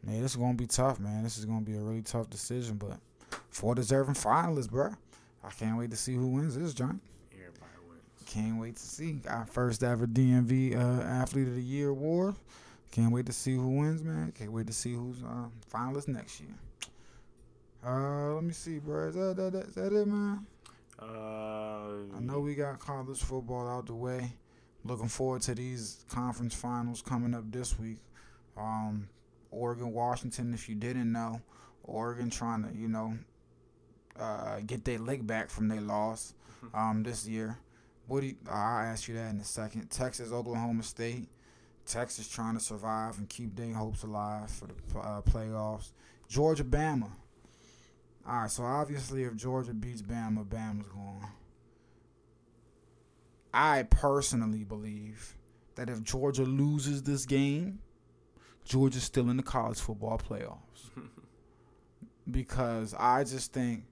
man, this is gonna be tough, man. This is gonna be a really tough decision, but four deserving finalists, bruh. I can't wait to see who wins this joint. Everybody wins. Can't wait to see our first ever DMV uh, Athlete of the Year award. Can't wait to see who wins, man. Can't wait to see who's uh, finalist next year. Uh, let me see, bro. Is that, that, that, is that it, man? Uh, I know we got college football out the way. Looking forward to these conference finals coming up this week. Um, Oregon, Washington. If you didn't know, Oregon trying to, you know, uh, get their leg back from their loss um, this year. What do you, I'll ask you that in a second. Texas, Oklahoma State. Texas trying to survive and keep their hopes alive for the uh, playoffs. Georgia, Bama. All right, so obviously, if Georgia beats Bama, Bama's going. I personally believe that if Georgia loses this game, Georgia's still in the college football playoffs. because I just think,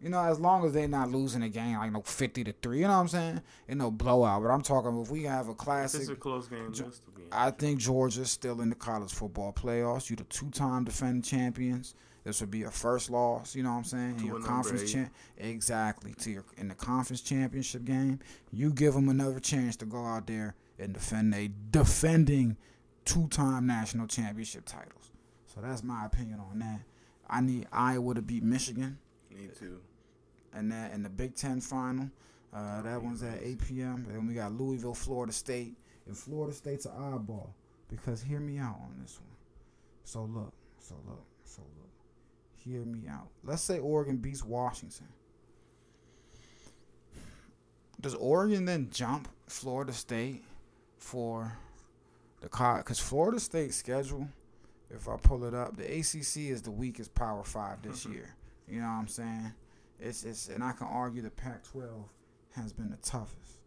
you know, as long as they're not losing a game like no fifty to three, you know what I'm saying? And no blowout. But I'm talking if we have a This classic is a close game. Ge- I think Georgia's still in the college football playoffs. You're the two-time defending champions. This would be a first loss. You know what I'm saying? In To your conference champ, exactly. To your in the conference championship game, you give them another chance to go out there and defend a defending two-time national championship titles. So that's my opinion on that. I need Iowa to beat Michigan Me too. and that in the Big Ten final. Uh, that one's at 8 p.m. And then we got Louisville, Florida State, and Florida State's an oddball because hear me out on this one. So look, so look, so look. Hear me out. Let's say Oregon beats Washington. Does Oregon then jump Florida State for the Because Florida State's schedule, if I pull it up, the ACC is the weakest Power Five this mm-hmm. year. You know what I'm saying? It's it's and I can argue the Pac-12 has been the toughest.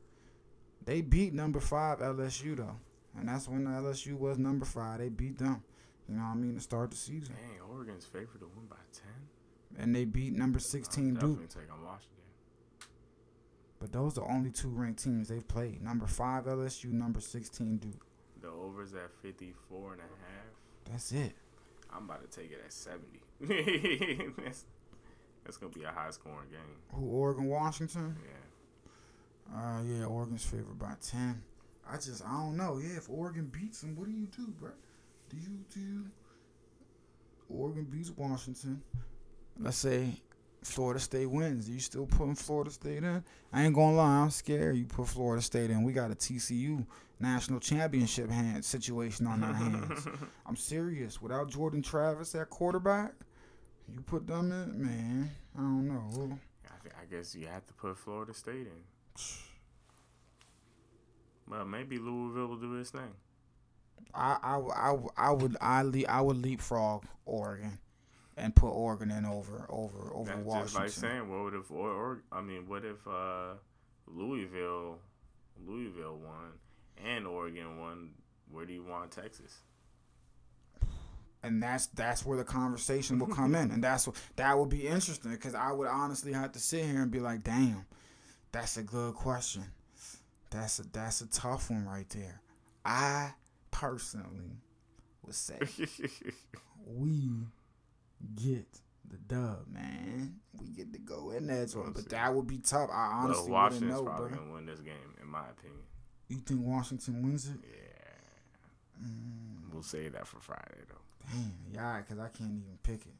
They beat number five LSU though, and that's when LSU was number five. They beat them. You know what I mean to start the season, Dang, Oregon's favored to win by ten. and they beat number 16 Definitely Duke. take on Washington. But those are the only two ranked teams they've played. Number five LSU, number 16 Duke. The overs at 54 and a half. That's it. I'm about to take it at 70. that's, that's going to be a high scoring game. Who Oregon Washington? Yeah. Uh, yeah, Oregon's favored by 10. I just I don't know. Yeah, if Oregon beats them, what do you do, bro? Do you do? Oregon beats Washington. Let's say Florida State wins. Do you still putting Florida State in? I ain't gonna lie, I'm scared. You put Florida State in. We got a TCU national championship hand situation on our hands. I'm serious. Without Jordan Travis at quarterback, you put them in, man. I don't know. I, th- I guess you have to put Florida State in. Well, maybe Louisville will do his thing. I I I, I would I le- I would leapfrog Oregon, and put Oregon in over over over That's Washington. just like saying, what if or, or I mean, what if uh, Louisville, Louisville won and Oregon won? Where do you want Texas? and that's that's where the conversation will come in, and that's what that would be interesting because I would honestly have to sit here and be like, damn, that's a good question. That's a that's a tough one right there. I personally would say we get the dub, man. We get to go in that joint, but that would be tough. I honestly wouldn't Washington's know, probably bro. gonna win this game, in my opinion. You think Washington wins it? Yeah, mm. we'll save that for Friday though. Damn, yeah, because I can't even pick it.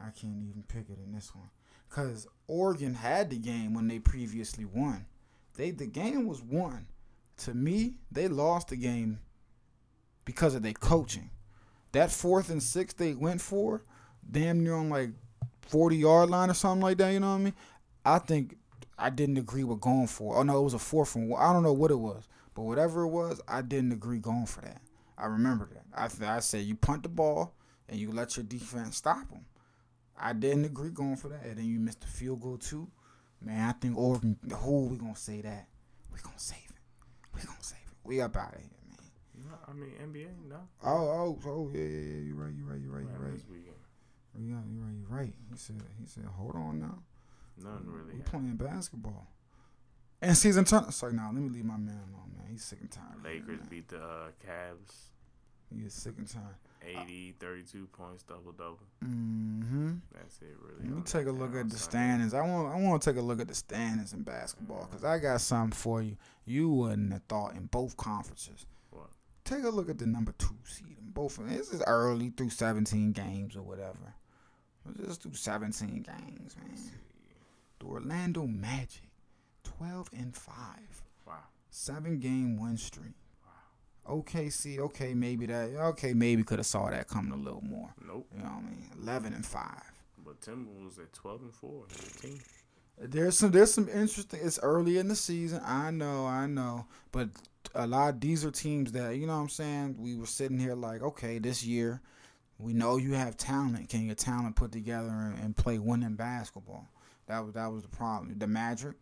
I can't even pick it in this one. Because Oregon had the game when they previously won. They The game was won. To me, they lost the game because of their coaching. That fourth and six they went for, damn near on like 40 yard line or something like that, you know what I mean? I think I didn't agree with going for. Oh, no, it was a fourth and one. I don't know what it was. But whatever it was, I didn't agree going for that. I remember that. I th- I said you punt the ball and you let your defense stop them. I didn't agree going for that, and then you missed the field goal too. Man, I think Oregon. Who we gonna say that? We gonna save it. We gonna save it. We up out of here, man. No, I mean NBA, no. Oh, oh, oh, yeah, yeah, yeah. You right, you right, you right, you Right, right. This weekend, You right, you right, you right. He said, he said, hold on now. Nothing really. We playing basketball. And season turn. Sorry, now let me leave my man alone, man. He's sick and tired. Lakers that. beat the uh, Cavs He is sick and tired. AD, 32 points, double double. Mm-hmm. That's it, really. Let me take a look at the standings. I want I want to take a look at the standings in basketball because I got something for you. You wouldn't have thought in both conferences. What? Take a look at the number two seed in both. of This is early through 17 games or whatever. Just do 17 games, man. The Orlando Magic, 12 and five, Wow. seven game win streak. Wow. OKC, okay, maybe that. Okay, maybe could have saw that coming a little more. Nope. You know what I mean? 11 and five. But Timberwolves at 12 and 4. 15. There's some there's some interesting. It's early in the season. I know, I know, but a lot. of These are teams that you know. what I'm saying we were sitting here like, okay, this year, we know you have talent. Can your talent put together and, and play winning basketball? That was that was the problem. The Magic,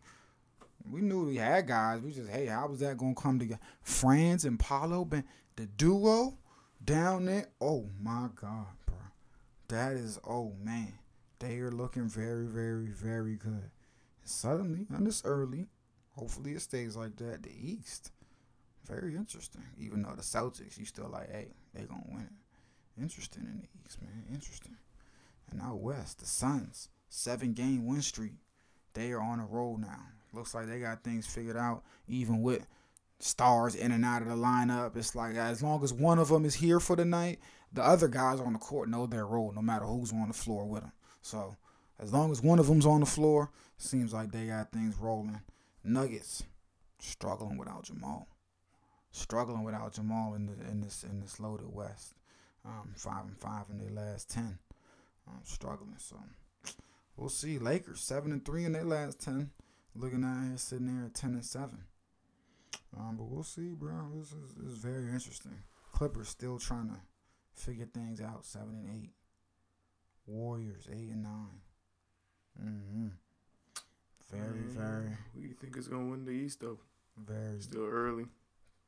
we knew we had guys. We just hey, how was that gonna come together? Franz and Paolo, ben, the duo down there. Oh my God, bro, that is oh man, they are looking very, very, very good. Suddenly, and it's early. Hopefully, it stays like that. The East, very interesting. Even though the Celtics, you still like, hey, they gonna win it. Interesting in the East, man. Interesting. And out West, the Suns, seven game win streak. They are on a roll now. Looks like they got things figured out, even with stars in and out of the lineup. It's like as long as one of them is here for the night, the other guys on the court know their role, no matter who's on the floor with them. So as long as one of them's on the floor, seems like they got things rolling. Nuggets struggling without Jamal, struggling without Jamal in the in this in this loaded West. Um, five and five in their last ten. Um, struggling. So we'll see. Lakers seven and three in their last ten. Looking out here sitting there at ten and seven. Um, but we'll see, bro. This is, this is very interesting. Clippers still trying to figure things out. Seven and eight. Warriors eight and nine. Mm-hmm. Very, Mm, very, Who do you think is going to win the East, though? very. Still early.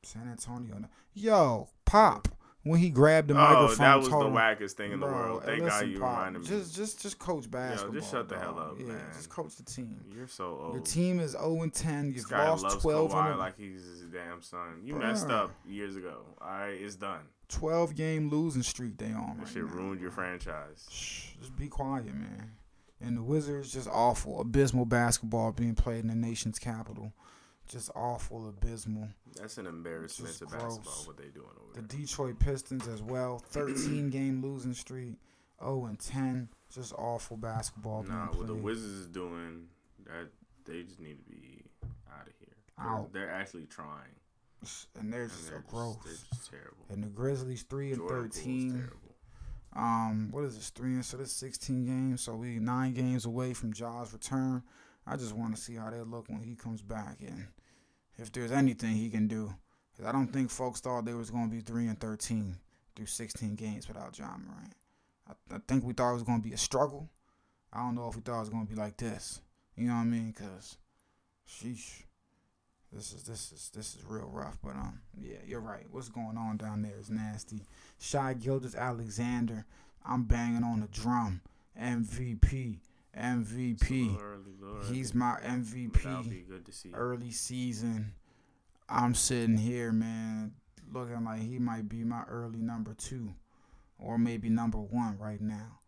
San Antonio. Yo, Pop, when he grabbed the oh, microphone, that was the wackest thing in the world. Thank God you Pop, reminded me. Just, just, just coach basketball. Just shut the hell up, yeah, man. just coach the team. You're so old. Your team is 0 and 10. This You've guy lost loves 12 Kawhi like he's his damn son. You Bruh. messed up years ago. All right, it's done. 12 game losing streak they on That right shit now. ruined your franchise. Shh, just be quiet, man. And the Wizards just awful, abysmal basketball being played in the nation's capital. Just awful, abysmal. That's an embarrassment Just to gross. basketball. What they doing over The there? The Detroit Pistons as well, 13 game losing streak, 0 and 10. Just awful basketball Nah, what the. Wizards is doing, that they just need to be out of here. Out. They're actually trying. and they're And just they're so just, gross. they're just terrible. And the Grizzlies 3 and Jordan 13. Um, what is this? Three and so this 16 games. So we nine games away from Ja's return. I just want to see how they look when he comes back and if there's anything he can do. 'Cause I don't think folks thought they was going to be three and 13 through 16 games without Ja Morant. I, I think we thought it was going to be a struggle. I don't know if we thought it was going to be like this. You know what I mean? Cause, sheesh, this is this is this is real rough. But um, yeah, you're right. What's going on down there is nasty. Shai Gilgeous-Alexander. I'm banging on the drum. MVP. MVP. He's my MVP. be good to see. Early season. I'm sitting here, man, looking like he might be my early number two. Or maybe number one right now.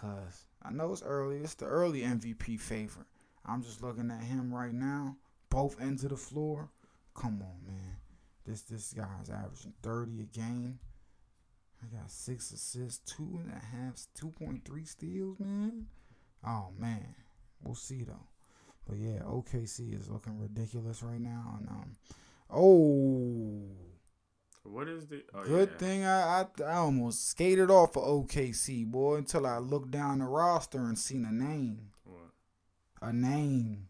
Cause I know it's early. It's the early MVP favorite. I'm just looking at him right now. Both ends of the floor. Come on, man. This this guy's averaging 30 a game. I got six assists, two and a half, two point three steals, man. Oh man, we'll see though. But yeah, OKC is looking ridiculous right now, and um, oh, What is the? Oh, good yeah. thing I, I I almost skated off of OKC boy until I looked down the roster and seen a name, What? a name.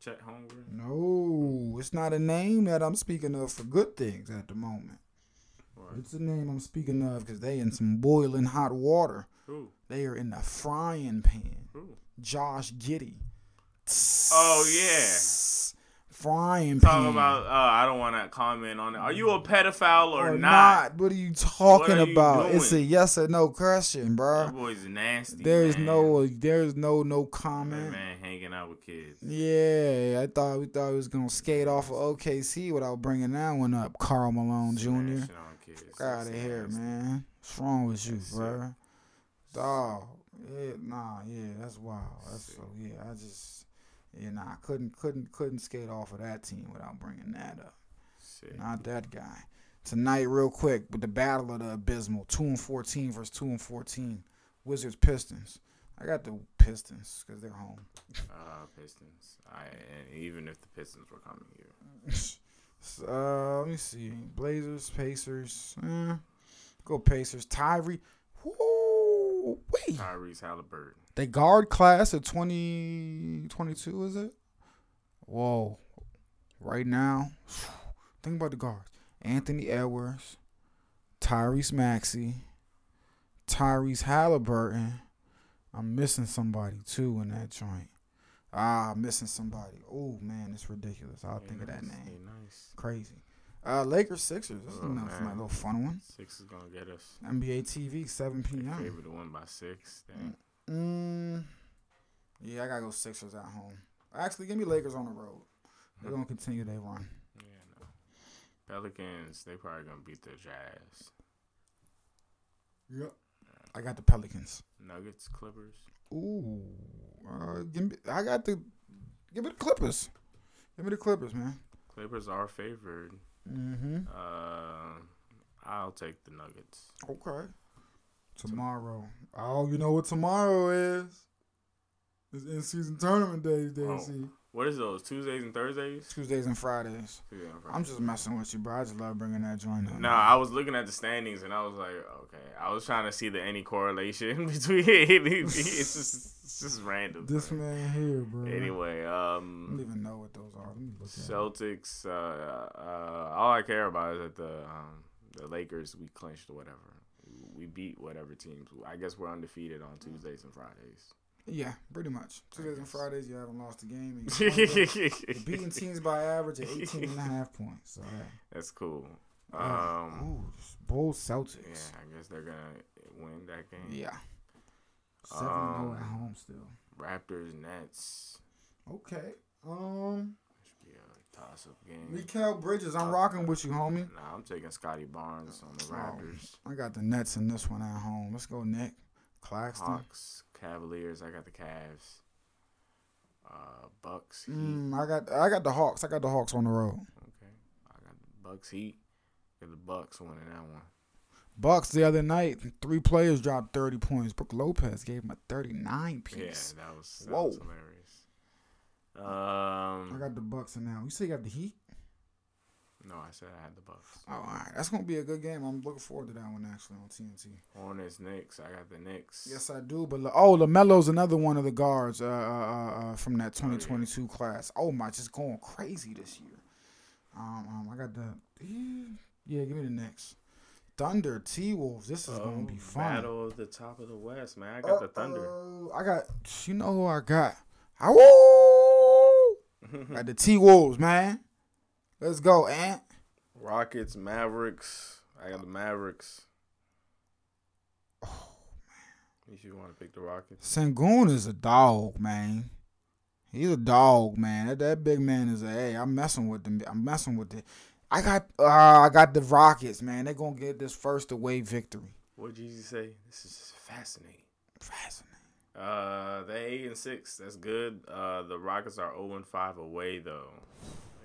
Chet Holmgren. No, it's not a name that I'm speaking of for good things at the moment. What? It's a name I'm speaking of because they in some boiling hot water. Who? They are in the frying pan. Who? Josh Giddey. Oh, yeah. Frying pan. Talking about. Uh, I don't want to comment on it. Are you a pedophile or, or not? What are you talking are you about? It's a yes or no question, bro. That boy's nasty. There's man. no, there's no, no That comment. man hanging out with kids. Yeah, I thought we thought he was gonna skate off of OKC without bringing that one up. Karl Malone Jr. Out of here, man. What's wrong with you, That's bro? sick. Dog. Yeah, nah, yeah, that's wild. That's so yeah. I just yeah, nah, I couldn't couldn't couldn't skate off of that team without bringing that up. Sick. Not that guy. Tonight, real quick, with the battle of the abysmal, two and fourteen versus two and fourteen, Wizards Pistons. I got the Pistons because they're home. Uh, Pistons. I and even if the Pistons were coming here, So, uh, let me see. Blazers, Pacers. Eh, go Pacers. Tyree. Woo, wait. Tyrese Halliburton. They guard class of 2022, is it? Whoa. Right now, think about the guards. Anthony Edwards, Tyrese Maxey, Tyrese Halliburton. I'm missing somebody too in that joint. Ah, missing somebody. Oh man, it's ridiculous. I'll think of that name. Nice. Crazy. Uh, Lakers Sixers. This is Oh, nice, man. little fun one. Six is gonna get us. NBA TV, 7 p.m. Favorite to win by six. Mm, yeah, I gotta go Sixers at home. Actually, give me Lakers on the road. They're gonna continue their run. Yeah, no. Pelicans. They probably gonna beat the Jazz. Yep. I got the Pelicans. Nuggets. Clippers. Ooh, uh, give me. I got the. Give me the Clippers. Give me the Clippers, man. Clippers are favored. Mm-hmm. Uh, I'll take the Nuggets. Okay. Tomorrow. Oh, you know what tomorrow is? It's in season tournament days, Oh. What is those? Tuesdays and Thursdays? Tuesdays and Fridays. Tuesday and Friday. I'm just messing with you, bro. I just love bringing that joint up. No, I was looking at the standings and I was like, okay. I was trying to see the any correlation between it's just it's just random. This bro. man here, bro. Anyway, I don't um, even know what those are. Let me look at it. Celtics. Uh, uh, all I care about is that the um, the Lakers we clinched or whatever. We beat whatever teams. I guess we're undefeated on Tuesdays and Fridays. Yeah, pretty much. Tuesdays and. Fridays, you haven't lost a game. And you're beating teams by average at 18 and a half points. So, hey. That's cool. Uh, Um, ooh, Bulls yeah, I guess they're gonna win that game. Yeah. 7 0 at Um, home still. Raptors Nets Okay. Um, toss up game. Mikal Bridges, I'm rocking with you, homie. Nah, I'm taking Scottie Barnes on the Oh. Raptors. I got the Nets in this one at home. Let's go, Nic. Claxton. Hawks, Cavaliers. I got the Cavs. Uh, Bucks. Heat. Mm, I got I got the Hawks. I got the Hawks on the road. Okay. I got the Bucks. Heat. Got the Bucks winning that one. Bucks the other night, three players dropped thirty points. Brook Lopez gave him a thirty-nine piece. Yeah, that was, that Whoa. was hilarious. Um, I got the Bucks in now. You say you got the Heat? No, I said I had the Bucks. Oh, all right. That's gonna be a good game. I'm looking forward to that one actually on TNT. On Hornets, Knicks. I got the Knicks. Yes, I do. But oh, LaMelo's another one of the guards uh, uh, uh, uh, from that 2022 class. Oh my, just going crazy this year. Um, um, I got the yeah. Give me the Knicks. Thunder, T Wolves. This is gonna be Oh, fun. Battle of the top of the West, man. I got the Thunder. I got. You know who I got? I got the T Wolves, man. Let's go, Ant. Rockets, Mavericks. I got the Mavericks. Oh, man. You should want to pick the Rockets. Sengun is a dog, man. He's a dog, man. That, that big man is a hey. I'm messing with them. I'm messing with it. I got uh, I got the Rockets, man. They're gonna get this first away victory. What did you say? This is fascinating. Fascinating. Uh, they eight and six. That's good. Uh, the Rockets are zero and five away though.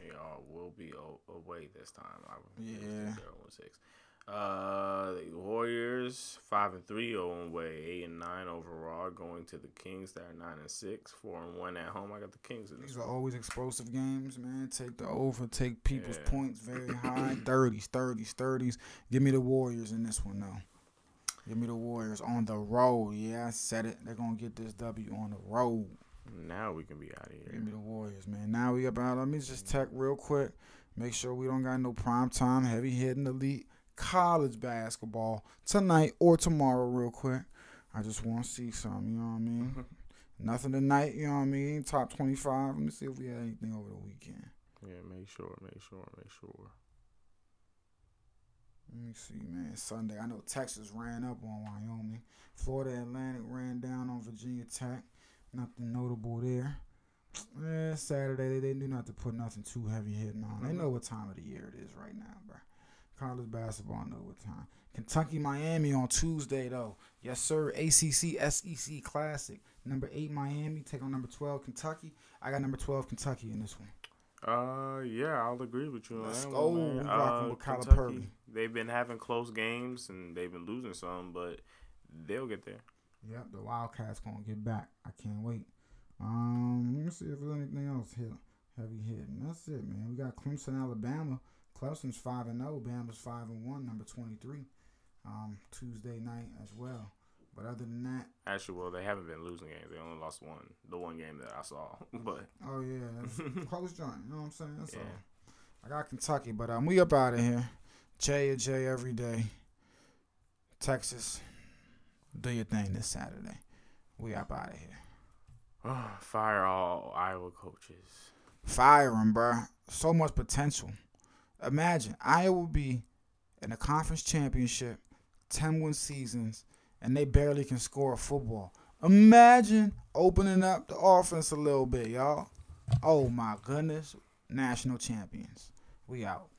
They all will be o- away this time. I Yeah. they're six. Uh, the Warriors five and three, zero and away, eight and nine overall. Going to the Kings, they're nine and six, four and one at home. I got the Kings in this These are one. always explosive games, man. Take the over, take people's Yeah. points very high. 30s, 30s, 30s. Give me the Warriors in this one, though. Give me the Warriors on the road. Yeah, I said it. They're going to get this W on the road. Now we can be out of Give here. me the Warriors, man. Now we about. Let me just check real quick. Make sure we don't got no prime time, heavy hitting elite college basketball tonight or tomorrow, real quick. I just want to see some. You know what I mean? Nothing tonight. You know what I mean? Top twenty-five. Let me see if we had anything over the weekend. Yeah, make sure, make sure, make sure. Let me see, man. Sunday. I know Texas ran up on Wyoming. Florida Atlantic ran down on Virginia Tech. Nothing notable there. Eh, Saturday, they, they do not to put nothing too heavy hitting on. They know what time of the year it is right now, bro. College basketball know what time. Kentucky, Miami on Tuesday, though. Yes, sir. ACC SEC Classic. Number eight, Miami. Take on number 12, Kentucky. I got number 12, Kentucky in this one. Uh, yeah, I'll agree with you on Let's that go. one, man. We rocking Uh, with Kentucky. They've been having close games and they've been losing some, but they'll get there. Yep, the Wildcats gonna get back. I can't wait. Um, let me see if there's anything else here. Heavy hitting. That's it, man. We got Clemson, Alabama. Clemson's five and zero. Bama's five and one. Number twenty three. Um, Tuesday night as well. But other than that, Actually, well, they haven't been losing games. They only lost one, the one game that I saw. But oh yeah, close joint. You know what I'm saying? That's Yeah. all. I got Kentucky, but um, we up out of here. J and J every day. Texas, do your thing this Saturday. We up out of here. fire all Iowa coaches. Fire him, bruh. So much potential. Imagine Iowa will be in a conference championship, 10 win seasons, and they barely can score a football. Imagine opening up the offense a little bit, y'all. Oh my goodness. National champions. We out.